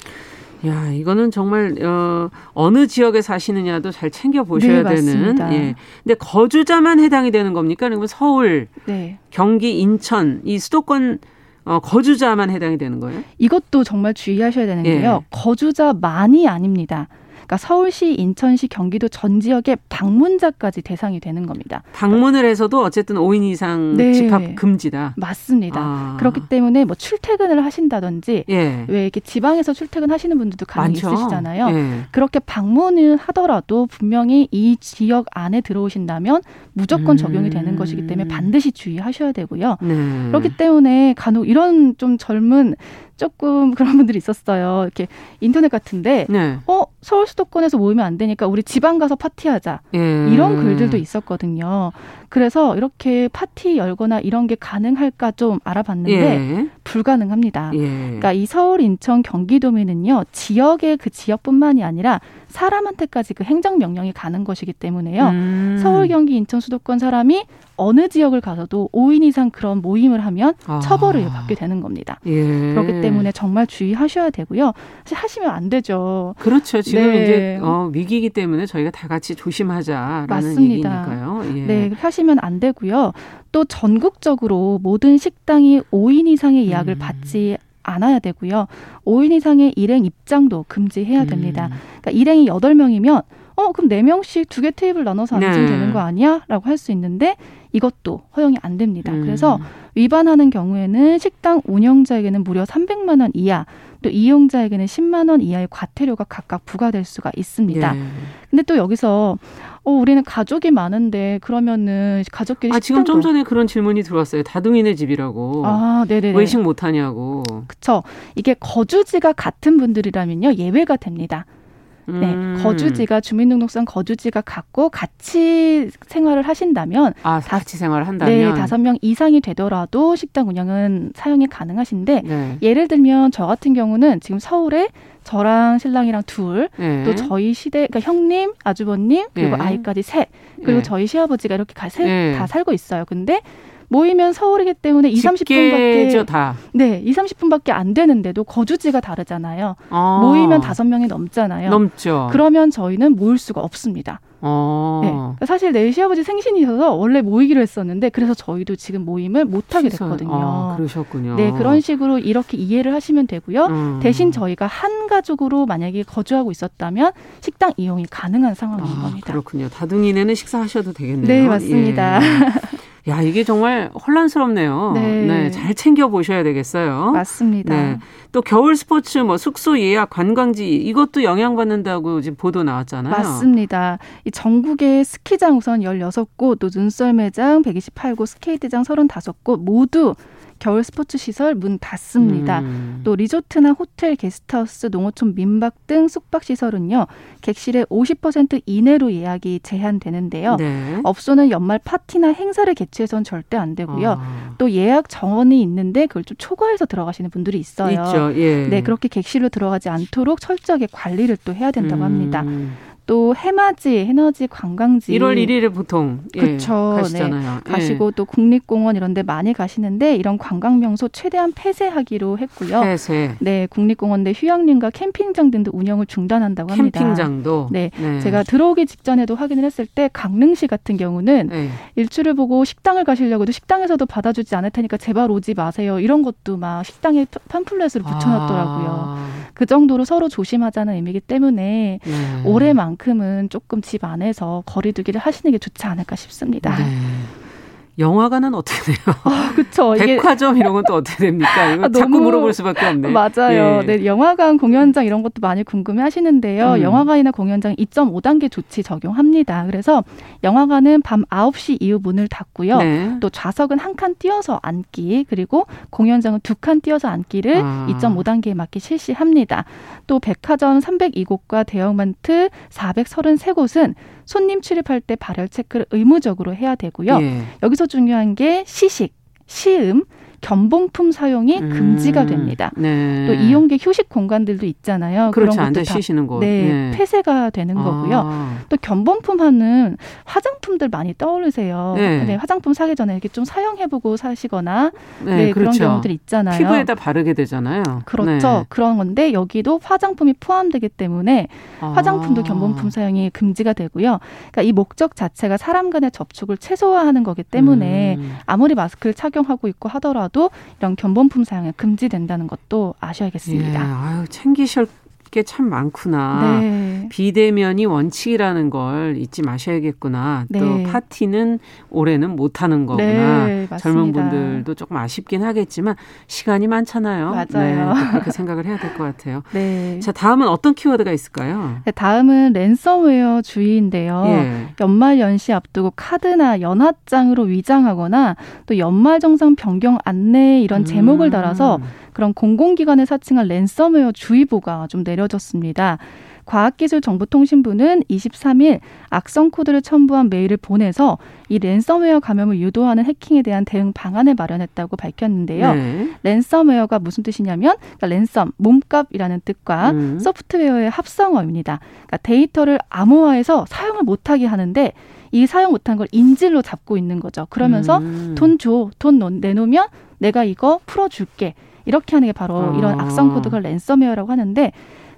야, 이거는 정말 어 어느 지역에 사시느냐도 잘 챙겨 보셔야 네, 되는. 예. 근데 거주자만 해당이 되는 겁니까? 그러면 서울, 네. 경기, 인천 이 수도권 어, 거주자만 해당이 되는 거예요? 이것도 정말 주의하셔야 되는 게요. 예. 거주자만이 아닙니다. 그러니까 서울시, 인천시, 경기도 전 지역의 방문자까지 대상이 되는 겁니다. 방문을 해서도 어쨌든 5인 이상 네. 집합 금지다. 맞습니다. 아. 그렇기 때문에 뭐 출퇴근을 하신다든지 예. 왜 이렇게 지방에서 출퇴근하시는 분들도 간혹 있으시잖아요. 예. 그렇게 방문을 하더라도 분명히 이 지역 안에 들어오신다면 무조건 적용이 되는 것이기 때문에 음. 반드시 주의하셔야 되고요. 네. 그렇기 때문에 간혹 이런 좀 젊은 조금 그런 분들이 있었어요. 이렇게 인터넷 같은데, 네. 어 서울 수도권에서 모이면 안 되니까 우리 지방 가서 파티하자 예. 이런 글들도 있었거든요. 그래서 이렇게 파티 열거나 이런 게 가능할까 좀 알아봤는데 예. 불가능합니다. 예. 그러니까 이 서울, 인천, 경기도민은요 지역의 그 지역뿐만이 아니라 사람한테까지 그 행정 명령이 가는 것이기 때문에요. 음. 서울, 경기, 인천, 수도권 사람이 어느 지역을 가서도 5인 이상 그런 모임을 하면 아. 처벌을 받게 되는 겁니다. 예. 그렇기 때문에 정말 주의하셔야 되고요. 사실 하시면 안 되죠. 그렇죠. 지금 네. 이제 어, 위기이기 때문에 저희가 다 같이 조심하자라는 맞습니다. 얘기니까요. 예. 네, 하시면 안 되고요. 또 전국적으로 모든 식당이 5인 이상의 예약을 음. 받지 않아야 되고요. 5인 이상의 일행 입장도 금지해야 됩니다. 음. 그러니까 일행이 8명이면 어, 그럼 4명씩 두 개 테이블 나눠서 앉으면 네. 되는 거 아니야? 라고 할 수 있는데 이것도 허용이 안 됩니다. 음. 그래서 위반하는 경우에는 식당 운영자에게는 무려 300만 원 이하, 또 이용자에게는 10만 원 이하의 과태료가 각각 부과될 수가 있습니다. 예. 근데 또 여기서 어 우리는 가족이 많은데 그러면은 가족끼리 아 지금 좀 전에 그런 질문이 들어왔어요. 다둥이네 집이라고. 아, 네네. 외식 못 하냐고. 그렇죠. 이게 거주지가 같은 분들이라면요 예외가 됩니다. 네, 음. 거주지가 주민등록상 거주지가 같고 같이 생활을 하신다면 아 다, 같이 생활을 한다면 네 다섯 명 이상이 되더라도 식당 운영은 사용이 가능하신데 네. 예를 들면 저 같은 경우는 지금 서울에 저랑 신랑이랑 둘, 네. 또 저희 시대, 그러니까 형님, 아주버님, 그리고 네. 아이까지 셋, 그리고 네. 저희 시아버지가 이렇게 가, 셋, 네. 다 살고 있어요. 근데 모이면 서울이기 때문에 2, 30분밖에 다. 네, 2, 30분밖에 안 되는데도 거주지가 다르잖아요. 아. 모이면 다섯 명이 넘잖아요. 넘죠. 그러면 저희는 모일 수가 없습니다. 어. 네. 그러니까 사실 내일 시아버지 생신이셔서 원래 모이기로 했었는데 그래서 저희도 지금 모임을 못 하게 됐거든요. 아, 그러셨군요. 네, 그런 식으로 이렇게 이해를 하시면 되고요. 음. 대신 저희가 한 가족으로 만약에 거주하고 있었다면 식당 이용이 가능한 상황인 아, 겁니다. 그렇군요. 다둥이네는 식사하셔도 되겠네요. 네, 맞습니다. 예. 야, 이게 정말 혼란스럽네요. 네. 네. 잘 챙겨 보셔야 되겠어요. 맞습니다. 네. 또 겨울 스포츠 뭐 숙소 예약 관광지 이것도 영향받는다고 지금 보도 나왔잖아요. 맞습니다. 이 전국의 스키장 우선 16곳, 또 눈썰매장 128곳, 스케이트장 35곳 모두 겨울 스포츠 시설 문 닫습니다. 음. 또 리조트나 호텔, 게스트하우스, 농어촌 민박 등 숙박 시설은요. 객실의 50% 이내로 예약이 제한되는데요. 네. 업소는 연말 파티나 행사를 개최해서는 절대 안 되고요. 아. 또 예약 정원이 있는데 그걸 좀 초과해서 들어가시는 분들이 있어요. 있죠. 예. 네, 그렇게 객실로 들어가지 않도록 철저하게 관리를 또 해야 된다고 음. 합니다. 또 해맞이, 에너지 관광지 1월 1일에 보통 예, 그쵸, 가시잖아요. 네. 가시고 예. 또 국립공원 이런 데 많이 가시는데 이런 관광 명소 최대한 폐쇄하기로 했고요. 폐쇄. 네, 국립공원 내 휴양림과 캠핑장 등도 운영을 중단한다고 합니다. 캠핑장도 네. 네. 제가 들어오기 직전에도 확인을 했을 때 강릉시 같은 경우는 네. 일출을 보고 식당을 가시려고도 식당에서도 받아주지 않을 테니까 제발 오지 마세요. 이런 것도 막 식당에 팜플렛으로 붙여놨더라고요. 아. 그 정도로 서로 조심하자는 의미이기 때문에 네. 올해만 만큼은 조금 집 안에서 거리두기를 하시는 게 좋지 않을까 싶습니다. 네. 영화관은 어떻게 돼요? 아, 그렇죠. 백화점 이런 건 또 어떻게 됩니까? 이거 아, 자꾸. 물어볼 수밖에 없네. 맞아요. 예. 네, 영화관, 공연장 이런 것도 많이 궁금해 하시는데요. 음. 영화관이나 공연장 2.5단계 조치 적용합니다. 그래서 영화관은 밤 9시 이후 문을 닫고요. 네. 또 좌석은 한 칸 띄어서 앉기, 그리고 공연장은 두 칸 띄어서 앉기를 아. 2.5단계에 맞게 실시합니다. 또 백화점 302곳과 대형마트 433곳은 손님 출입할 때 발열 체크를 의무적으로 해야 되고요. 예. 여기서 중요한 게 시식, 시음, 견본품 사용이 음. 금지가 됩니다. 네. 또 이용객 휴식 공간들도 있잖아요. 그렇죠. 다 쉬시는 곳. 네, 네. 폐쇄가 되는 아. 거고요. 또 견본품 하는 화장품들 많이 떠오르세요. 네. 네. 화장품 사기 전에 이렇게 좀 사용해보고 사시거나 네, 네 그렇죠. 그런 경우들 있잖아요. 피부에다 바르게 되잖아요. 그렇죠. 네. 그런 건데 여기도 화장품이 포함되기 때문에 아. 화장품도 견본품 사용이 금지가 되고요. 그러니까 이 목적 자체가 사람 간의 접촉을 최소화하는 거기 때문에 음. 아무리 마스크를 착용하고 있고 하더라도 하더라도 이런 견본품 사용이 금지된다는 것도 아셔야겠습니다. 예, 아유, 챙기실 게 참 많구나. 네. 비대면이 원칙이라는 걸 잊지 마셔야겠구나. 네. 또 파티는 올해는 못 하는 거구나. 네, 젊은 분들도 조금 아쉽긴 하겠지만 시간이 많잖아요. 맞아요. 네, 그렇게 생각을 해야 될 것 같아요. 네. 자, 다음은 어떤 키워드가 있을까요? 네, 다음은 랜섬웨어 주의인데요. 예. 연말 연시 앞두고 카드나 연하장으로 위장하거나 또 연말 정산 변경 안내 이런 제목을 음. 달아서 그런 공공기관에 사칭한 랜섬웨어 주의보가 좀 내려졌습니다. 과학기술정보통신부는 23일 악성 코드를 첨부한 메일을 보내서 이 랜섬웨어 감염을 유도하는 해킹에 대한 대응 방안을 마련했다고 밝혔는데요. 네. 랜섬웨어가 무슨 뜻이냐면 그러니까 ransom 몸값이라는 뜻과 음. 소프트웨어의 합성어입니다. 그러니까 데이터를 암호화해서 사용을 못하게 하는데 이 사용 못한 걸 인질로 잡고 있는 거죠. 그러면서 음. 돈 줘, 돈 내놓으면 내가 이거 풀어줄게. 이렇게 하는 게 바로 아. 이런 악성 코드가 랜섬웨어라고 하는데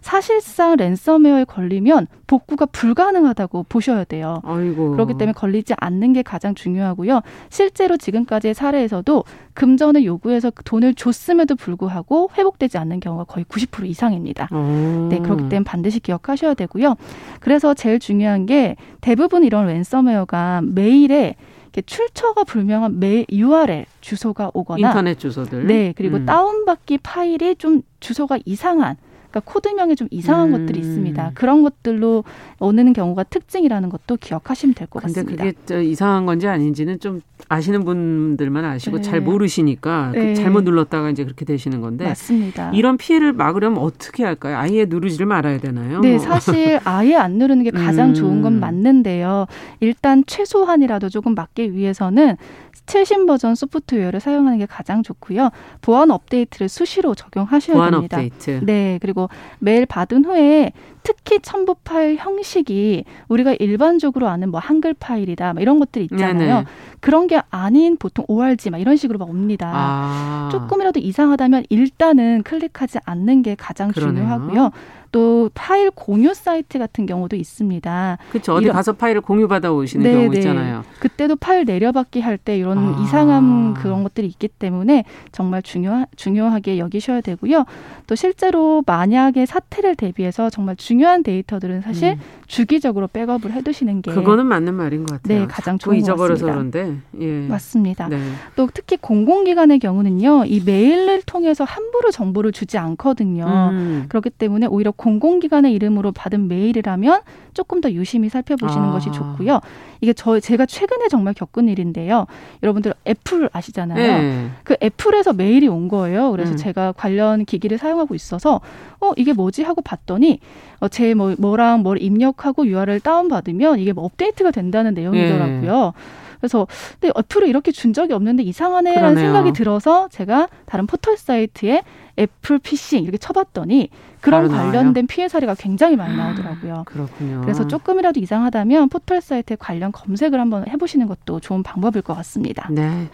사실상 랜섬웨어에 걸리면 복구가 불가능하다고 보셔야 돼요. 아이고. 그렇기 때문에 걸리지 않는 게 가장 중요하고요. 실제로 지금까지의 사례에서도 금전을 요구해서 돈을 줬음에도 불구하고 회복되지 않는 경우가 거의 90% 이상입니다. 음. 네, 그렇기 때문에 반드시 기억하셔야 되고요. 그래서 제일 중요한 게 대부분 이런 랜섬웨어가 메일에 출처가 불명한 매 URL 주소가 오거나 인터넷 주소들 네 그리고 음. 다운받기 파일이 좀 주소가 이상한 그러니까 코드명이 좀 이상한 음. 것들이 있습니다. 그런 것들로 오는 경우가 특징이라는 것도 기억하시면 될 것 같습니다. 근데 그게 저 이상한 건지 아닌지는 좀 아시는 분들만 아시고 네. 잘 모르시니까 그 네. 그 잘못 눌렀다가 이제 그렇게 되시는 건데 맞습니다. 이런 피해를 막으려면 어떻게 할까요? 아예 누르지를 말아야 되나요? 네, 사실 아예 안 누르는 게 가장 음. 좋은 건 맞는데요. 일단 최소한이라도 조금 막기 위해서는 최신 버전 소프트웨어를 사용하는 게 가장 좋고요. 보안 업데이트를 수시로 적용하셔야 보안 됩니다. 업데이트. 네, 그리고 메일 받은 후에 특히 첨부 파일 형식이 우리가 일반적으로 아는 뭐 한글 파일이다 뭐 이런 것들이 있잖아요. 네네. 그런 게 아닌 보통 ORG 막 이런 식으로 막 옵니다. 아. 조금이라도 이상하다면 일단은 클릭하지 않는 게 가장 그러네요. 중요하고요. 또 파일 공유 사이트 같은 경우도 있습니다. 그렇죠. 어디 가서 파일을 공유받아 오시는 네, 경우 네. 있잖아요. 그때도 파일 내려받기 할 때 이런 아. 이상한 그런 것들이 있기 때문에 정말 중요 중요하게 여기셔야 되고요. 또 실제로 만약에 사태를 대비해서 정말 중요한 데이터들은 사실 음. 주기적으로 백업을 해두시는 게 그거는 맞는 말인 것 같아요. 네, 가장 좋은 잊어버려서 그런데 예. 맞습니다. 네. 또 특히 공공기관의 경우는요, 이 메일을 통해서 함부로 정보를 주지 않거든요. 음. 그렇기 때문에 오히려 공공기관의 이름으로 받은 메일이라면 조금 더 유심히 살펴보시는 아. 것이 좋고요. 이게 저 제가 최근에 정말 겪은 일인데요. 여러분들 애플 아시잖아요. 네. 그 애플에서 메일이 온 거예요. 그래서 음. 제가 관련 기기를 사용하고 있어서 어 이게 뭐지 하고 봤더니 어, 제 뭐, 뭐랑 뭘 입력하고 URL 다운 받으면 이게 뭐 업데이트가 된다는 내용이더라고요. 네. 그래서 근데 애플이 이렇게 준 적이 없는데 이상하네라는 그러네요. 생각이 들어서 제가 다른 포털 사이트에 애플 피싱 이렇게 쳐봤더니 그런 관련된 나와요? 피해 사례가 굉장히 많이 나오더라고요. 그렇군요. 그래서 조금이라도 이상하다면 포털 사이트에 관련 검색을 한번 해보시는 것도 좋은 방법일 것 같습니다. 네.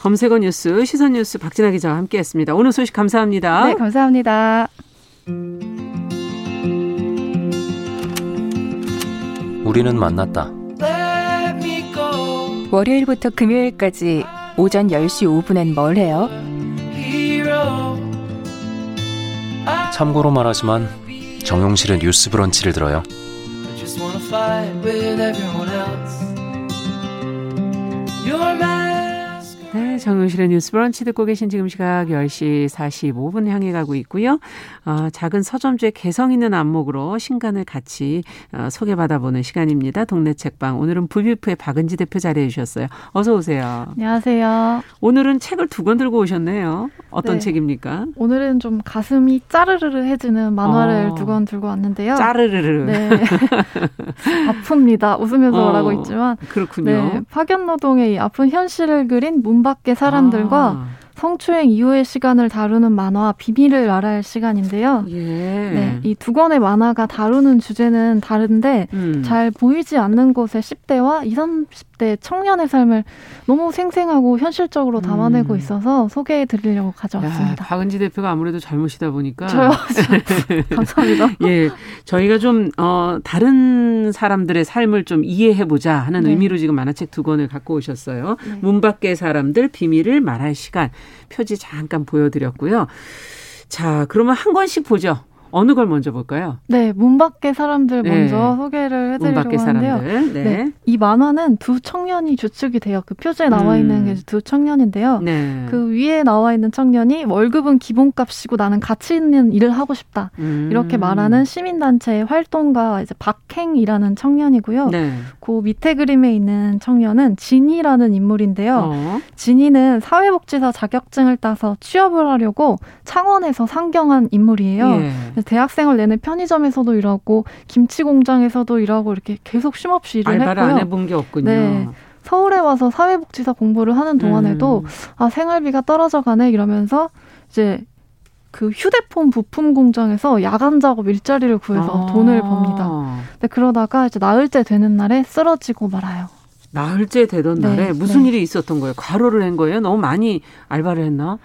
검색어 뉴스, 시선 뉴스 박진아 기자와 함께했습니다. 오늘 소식 감사합니다. 네, 감사합니다. 우리는 만났다. 월요일부터 금요일까지 오전 10시 5분엔 뭘 해요? 참고로 말하지만 정용실의 뉴스 브런치를 들어요. 네, 정용실의 뉴스 브런치 듣고 계신 지금 시각 10시 45분 향해 가고 있고요. 어, 작은 서점주의 개성 있는 안목으로 신간을 같이 어, 소개받아보는 시간입니다. 동네 책방. 오늘은 부비프의 박은지 대표 자리해 주셨어요. 어서 오세요. 안녕하세요. 오늘은 책을 두 권 들고 오셨네요. 어떤 네. 책입니까? 오늘은 좀 가슴이 짜르르르 해지는 만화를 어. 두권 들고 왔는데요. 짜르르르. 네. 아픕니다. 웃으면서 어. 말하고 있지만. 그렇군요. 네. 파견 노동의 아픈 현실을 그린 문 밖의 사람들과 아. 성추행 이후의 시간을 다루는 만화 비밀을 알아야 할 시간인데요. 예. 네, 이 두 권의 만화가 다루는 주제는 다른데 음. 잘 보이지 않는 곳의 10대와 20, 30대 청년의 삶을 너무 생생하고 현실적으로 담아내고 음. 있어서 소개해 드리려고 가져왔습니다. 야, 박은지 대표가 아무래도 잘못이다 보니까 저요. 감사합니다. 예. 저희가 좀 어, 다른 사람들의 삶을 좀 이해해 보자 하는 네. 의미로 지금 만화책 두 권을 갖고 오셨어요. 네. 문 밖의 사람들 비밀을 말할 시간. 표지 잠깐 보여 드렸고요. 자, 그러면 한 권씩 보죠. 어느 걸 먼저 볼까요? 네, 문 밖의 사람들 네. 먼저 소개를 해드리려고 하는데요. 네. 네. 이 만화는 두 청년이 주축이 돼요. 그 표지에 나와 음. 있는 게두 청년인데요. 네. 그 위에 나와 있는 청년이 월급은 기본값이고 나는 가치 있는 일을 하고 싶다. 음. 이렇게 말하는 시민단체의 활동가 이제 박행이라는 청년이고요. 네. 그 밑에 그림에 있는 청년은 진이라는 인물인데요. 어. 진이는 사회복지사 자격증을 따서 취업을 하려고 창원에서 상경한 인물이에요. 예. 대학생활 내내 편의점에서도 일하고 김치 공장에서도 일하고 이렇게 계속 쉼없이 일을 알바를 했고요. 안 해본 게 없군요. 네. 서울에 와서 사회복지사 공부를 하는 동안에도 음. 아 생활비가 떨어져 가네 이러면서 이제 그 휴대폰 부품 공장에서 야간 작업 일자리를 구해서 아. 돈을 법니다. 근데 그러다가 이제 나흘째 되는 날에 쓰러지고 말아요. 나흘째 되던 네, 날에 무슨 네. 일이 있었던 거예요? 과로를 한 거예요? 너무 많이 알바를 했나?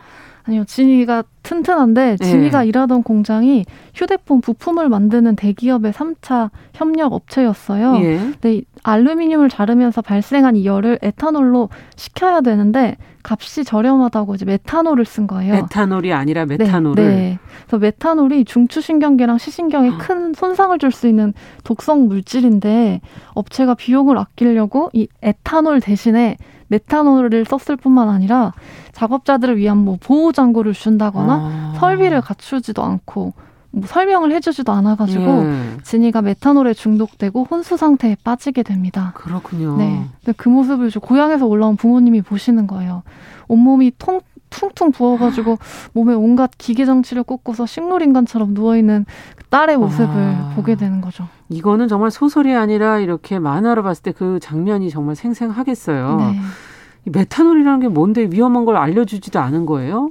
아니요, 진이가 튼튼한데 네. 진이가 네. 일하던 공장이 휴대폰 부품을 만드는 대기업의 3차 협력 업체였어요. 예. 근데 알루미늄을 자르면서 발생한 이 열을 에탄올로 식혀야 되는데 값이 저렴하다고 이제 메탄올을 쓴 거예요. 에탄올이 아니라 네, 메탄올을. 네. 네. 그래서 메탄올이 중추신경계랑 시신경에 아. 큰 손상을 줄 수 있는 독성 물질인데 업체가 비용을 아끼려고 이 에탄올 대신에 메탄올을 썼을 뿐만 아니라 작업자들을 위한 뭐 보호 장구를 준다거나 아. 설비를 갖추지도 않고 뭐 설명을 해주지도 않아가지고 예. 진이가 메탄올에 중독되고 혼수 상태에 빠지게 됩니다. 그렇군요. 네. 근데 그 모습을 고향에서 올라온 부모님이 보시는 거예요. 온몸이 통 퉁퉁 부어가지고 몸에 온갖 기계 장치를 꽂고서 식물 인간처럼 누워 있는 그 딸의 모습을 아. 보게 되는 거죠. 이거는 정말 소설이 아니라 이렇게 만화로 봤을 때 그 장면이 정말 생생하겠어요. 네. 메탄올이라는 게 뭔데 위험한 걸 알려주지도 않은 거예요?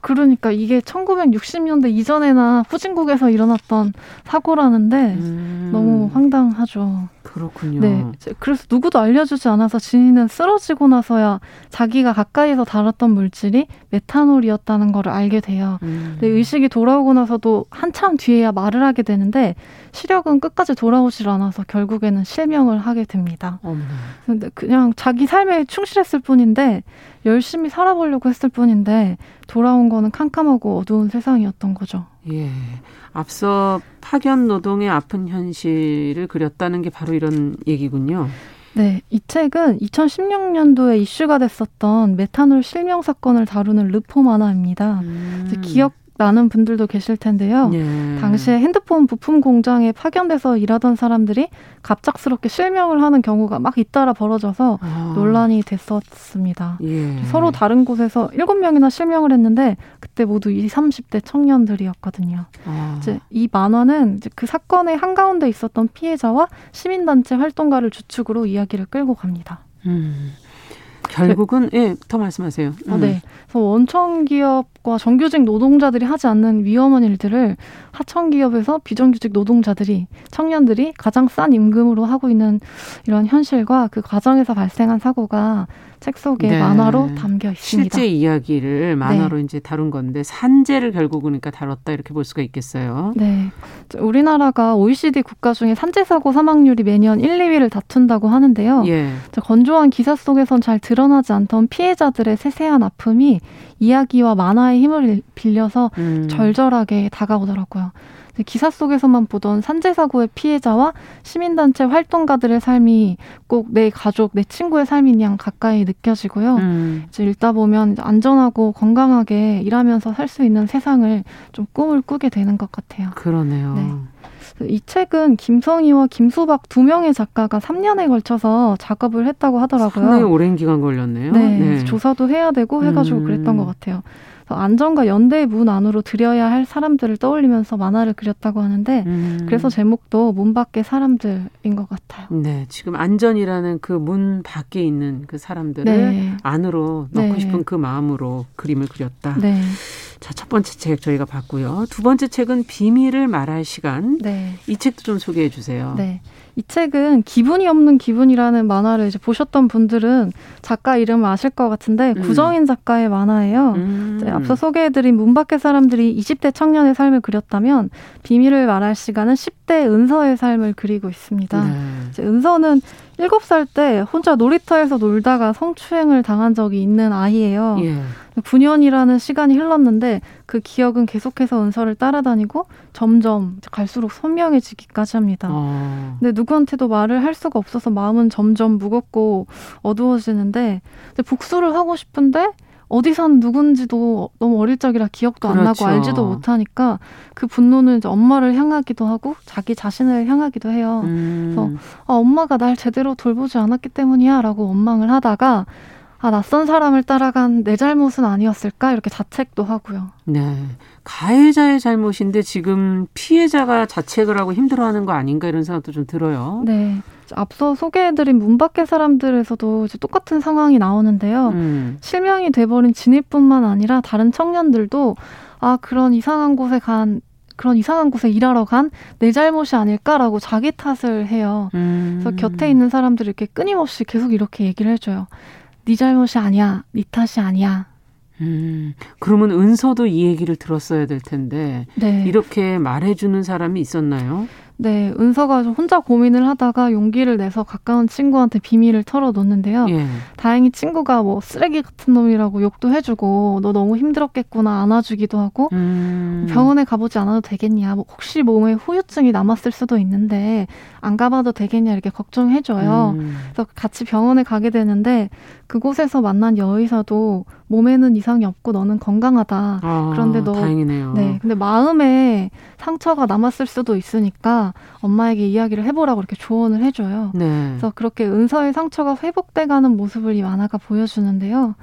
그러니까 이게 1960년대 이전에나 후진국에서 일어났던 사고라는데 음. 너무 황당하죠. 그렇군요. 네. 그래서 누구도 알려주지 않아서 진이는 쓰러지고 나서야 자기가 가까이서 다뤘던 물질이 메탄올이었다는 걸 알게 돼요. 음. 근데 의식이 돌아오고 나서도 한참 뒤에야 말을 하게 되는데 시력은 끝까지 돌아오질 않아서 결국에는 실명을 하게 됩니다. 어머나. 근데 그냥 자기 삶에 충실했을 뿐인데 열심히 살아보려고 했을 뿐인데 돌아온 거는 캄캄하고 어두운 세상이었던 거죠. 예. 앞서 파견 노동의 아픈 현실을 그렸다는 게 바로 이런 얘기군요. 네, 이 책은 2016년도에 이슈가 됐었던 메탄올 실명 사건을 다루는 르포 만화입니다. 음. 기억 나는 분들도 계실 텐데요. 예. 당시에 핸드폰 부품 공장에 파견돼서 일하던 사람들이 갑작스럽게 실명을 하는 경우가 막 잇따라 벌어져서 아. 논란이 됐었습니다. 예. 서로 다른 곳에서 7명이나 실명을 했는데 그때 모두 20, 30대 청년들이었거든요. 아. 이제 이 만화는 이제 그 사건의 한가운데 있었던 피해자와 시민단체 활동가를 주축으로 이야기를 끌고 갑니다. 음. 결국은 예, 더 말씀하세요. 음. 아, 네. 그래서 원청 기업과 정규직 노동자들이 하지 않는 위험한 일들을 하청 기업에서 비정규직 노동자들이 청년들이 가장 싼 임금으로 하고 있는 이런 현실과 그 과정에서 발생한 사고가 책 속에 네. 만화로 담겨 있습니다. 실제 이야기를 만화로 네. 이제 다룬 건데 산재를 결국 그러니까 다뤘다 이렇게 볼 수가 있겠어요. 네. 우리나라가 OECD 국가 중에 산재 사고 사망률이 매년 1, 2위를 다툰다고 하는데요. 예. 건조한 기사 속에선 잘 드러나지 않던 피해자들의 세세한 아픔이 이야기와 만화의 힘을 빌려서 음. 절절하게 다가오더라고요. 기사 속에서만 보던 산재 사고의 피해자와 시민단체 활동가들의 삶이 꼭 내 가족, 내 친구의 삶인 양 가까이 느껴지고요. 음. 이제 읽다 보면 안전하고 건강하게 일하면서 살 수 있는 세상을 좀 꿈을 꾸게 되는 것 같아요. 그러네요. 네. 이 책은 김성희와 김수박 두 명의 작가가 3년에 걸쳐서 작업을 했다고 하더라고요. 상당히 오랜 기간 걸렸네요. 네, 네. 조사도 해야 되고 해가지고 음. 그랬던 것 같아요. 안전과 연대의 문 안으로 들여야 할 사람들을 떠올리면서 만화를 그렸다고 하는데 음. 그래서 제목도 문 밖의 사람들인 것 같아요. 네, 지금 안전이라는 그 문 밖에 있는 그 사람들을 네. 안으로 넣고 네. 싶은 그 마음으로 그림을 그렸다. 네. 자, 첫 번째 책 저희가 봤고요. 두 번째 책은 비밀을 말할 시간. 네. 이 책도 좀 소개해 주세요. 네. 이 책은 기분이 없는 기분이라는 만화를 이제 보셨던 분들은 작가 이름을 아실 것 같은데 음. 구정인 작가의 만화예요. 음. 앞서 소개해드린 문 밖의 사람들이 20대 청년의 삶을 그렸다면 비밀을 말할 시간은 10대 은서의 삶을 그리고 있습니다. 네. 은서는 7살 때 혼자 놀이터에서 놀다가 성추행을 당한 적이 있는 아이예요. 예. 9년이라는 시간이 흘렀는데 그 기억은 계속해서 은서를 따라다니고 점점 갈수록 선명해지기까지 합니다. 어. 근데 누구한테도 말을 할 수가 없어서 마음은 점점 무겁고 어두워지는데 복수를 하고 싶은데 어디선 누군지도 너무 어릴 적이라 기억도 그렇죠. 안 나고 그렇죠. 알지도 못하니까 그 분노는 이제 엄마를 향하기도 하고 자기 자신을 향하기도 해요. 음. 그래서 아, 엄마가 날 제대로 돌보지 않았기 때문이야라고 원망을 하다가 아, 낯선 사람을 따라간 내 잘못은 아니었을까? 이렇게 자책도 하고요. 네. 가해자의 잘못인데 지금 피해자가 자책을 하고 힘들어하는 거 아닌가 이런 생각도 좀 들어요. 네. 앞서 소개해드린 문 밖의 사람들에서도 이제 똑같은 상황이 나오는데요. 음. 실명이 돼버린 진입뿐만 아니라 다른 청년들도 아 그런 이상한 곳에 간 그런 이상한 곳에 일하러 간 내 잘못이 아닐까라고 자기 탓을 해요. 음. 그래서 곁에 있는 사람들이 이렇게 끊임없이 계속 이렇게 얘기를 해줘요. 네 잘못이 아니야, 네 탓이 아니야. 음, 그러면 은서도 이 얘기를 들었어야 될 텐데 네. 이렇게 말해주는 사람이 있었나요? 네, 은서가 혼자 고민을 하다가 용기를 내서 가까운 친구한테 비밀을 털어놓는데요. 예. 다행히 친구가 뭐 쓰레기 같은 놈이라고 욕도 해주고 너 너무 힘들었겠구나 안아주기도 하고 음. 병원에 가보지 않아도 되겠냐. 뭐 혹시 몸에 후유증이 남았을 수도 있는데 안 가봐도 되겠냐 이렇게 걱정해줘요. 음. 그래서 같이 병원에 가게 되는데 그곳에서 만난 여의사도 몸에는 이상이 없고 너는 건강하다. 아, 그런데 너 다행이네요. 네, 근데 마음에 상처가 남았을 수도 있으니까 엄마에게 이야기를 해보라고 이렇게 조언을 해줘요. 네. 그래서 그렇게 은서의 상처가 회복돼가는 모습을 이 만화가 보여주는데요.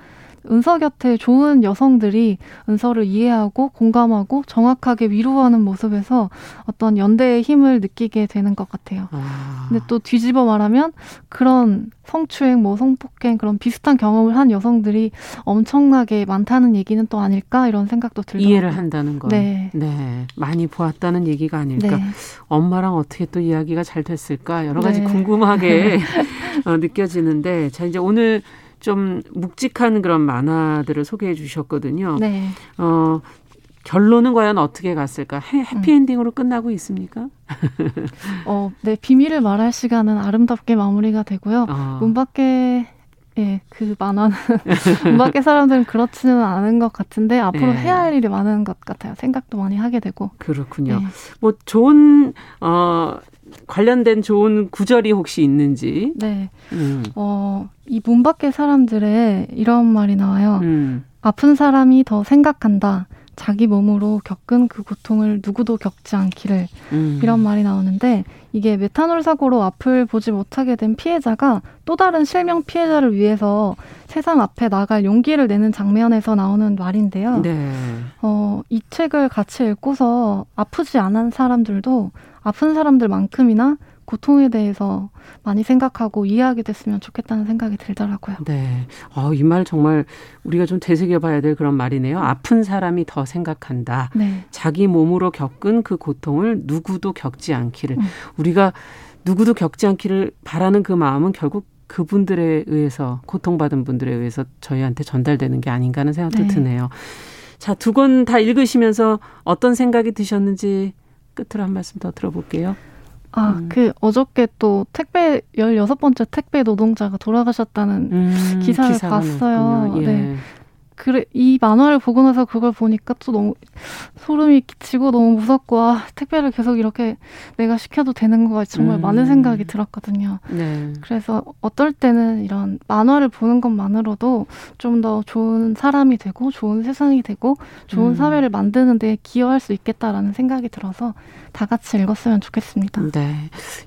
은서 곁에 좋은 여성들이 은서를 이해하고 공감하고 정확하게 위로하는 모습에서 어떤 연대의 힘을 느끼게 되는 것 같아요. 아. 근데 또 뒤집어 말하면 그런 성추행, 뭐 성폭행 그런 비슷한 경험을 한 여성들이 엄청나게 많다는 얘기는 또 아닐까 이런 생각도 들더라고요. 이해를 한다는 거. 네. 네. 많이 보았다는 얘기가 아닐까. 네. 엄마랑 어떻게 또 이야기가 잘 됐을까 여러 가지 네. 궁금하게 어, 느껴지는데 자 이제 오늘 좀 묵직한 그런 만화들을 소개해 주셨거든요. 네. 어, 결론은 과연 어떻게 갔을까? 해피엔딩으로 음. 끝나고 있습니까? 어, 네, 비밀을 말할 시간은 아름답게 마무리가 되고요. 어. 문 밖에 예, 그 만화는 문 밖의 사람들은 그렇지는 않은 것 같은데 앞으로 네. 해야 할 일이 많은 것 같아요. 생각도 많이 하게 되고. 그렇군요. 네. 뭐 좋은 어 관련된 좋은 구절이 혹시 있는지. 네. 음. 어, 이 문 밖의 사람들의 이런 말이 나와요. 음. 아픈 사람이 더 생각한다. 자기 몸으로 겪은 그 고통을 누구도 겪지 않기를 음. 이런 말이 나오는데 이게 메탄올 사고로 앞을 보지 못하게 된 피해자가 또 다른 실명 피해자를 위해서 세상 앞에 나갈 용기를 내는 장면에서 나오는 말인데요. 네. 어, 이 책을 같이 읽고서 아프지 않은 사람들도 아픈 사람들만큼이나 고통에 대해서 많이 생각하고 이해하게 됐으면 좋겠다는 생각이 들더라고요. 네. 어, 이 말 정말 우리가 좀 되새겨 봐야 될 그런 말이네요. 아픈 사람이 더 생각한다. 네. 자기 몸으로 겪은 그 고통을 누구도 겪지 않기를. 음. 우리가 누구도 겪지 않기를 바라는 그 마음은 결국 그분들에 의해서 고통받은 분들에 의해서 저희한테 전달되는 게 아닌가 하는 생각도 네. 드네요. 자, 두 권 다 읽으시면서 어떤 생각이 드셨는지 끝으로 한 말씀 더 들어볼게요. 아, 음. 그 어저께 또 택배 열여섯 번째 택배 노동자가 돌아가셨다는 음, 기사를 봤어요. 예. 네. 그래 이 만화를 보고 나서 그걸 보니까 또 너무 소름이 끼치고 너무 무섭고 아, 택배를 계속 이렇게 내가 시켜도 되는 거가 정말 음. 많은 생각이 들었거든요. 네. 그래서 어떨 때는 이런 만화를 보는 것만으로도 좀 더 좋은 사람이 되고 좋은 세상이 되고 좋은 음. 사회를 만드는 데 기여할 수 있겠다라는 생각이 들어서 다 같이 읽었으면 좋겠습니다. 네.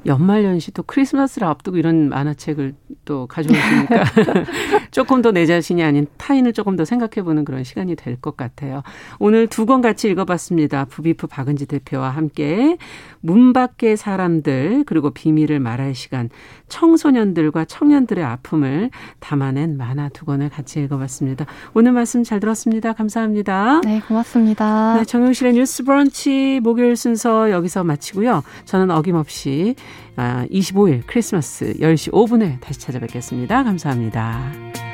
연말연시 또 크리스마스를 앞두고 이런 만화책을 또 가져오시니까 조금 더 내 자신이 아닌 타인을 조금 더 생각 생각해보는 그런 시간이 될 것 같아요. 오늘 두 권 같이 읽어봤습니다. 부비프 박은지 대표와 함께 문 밖의 사람들 그리고 비밀을 말할 시간 청소년들과 청년들의 아픔을 담아낸 만화 두 권을 같이 읽어봤습니다. 오늘 말씀 잘 들었습니다. 감사합니다. 네, 고맙습니다. 네, 정용실의 뉴스 브런치 목요일 순서 여기서 마치고요. 저는 어김없이 25일 아, 크리스마스 10시 5분에 다시 찾아뵙겠습니다. 감사합니다.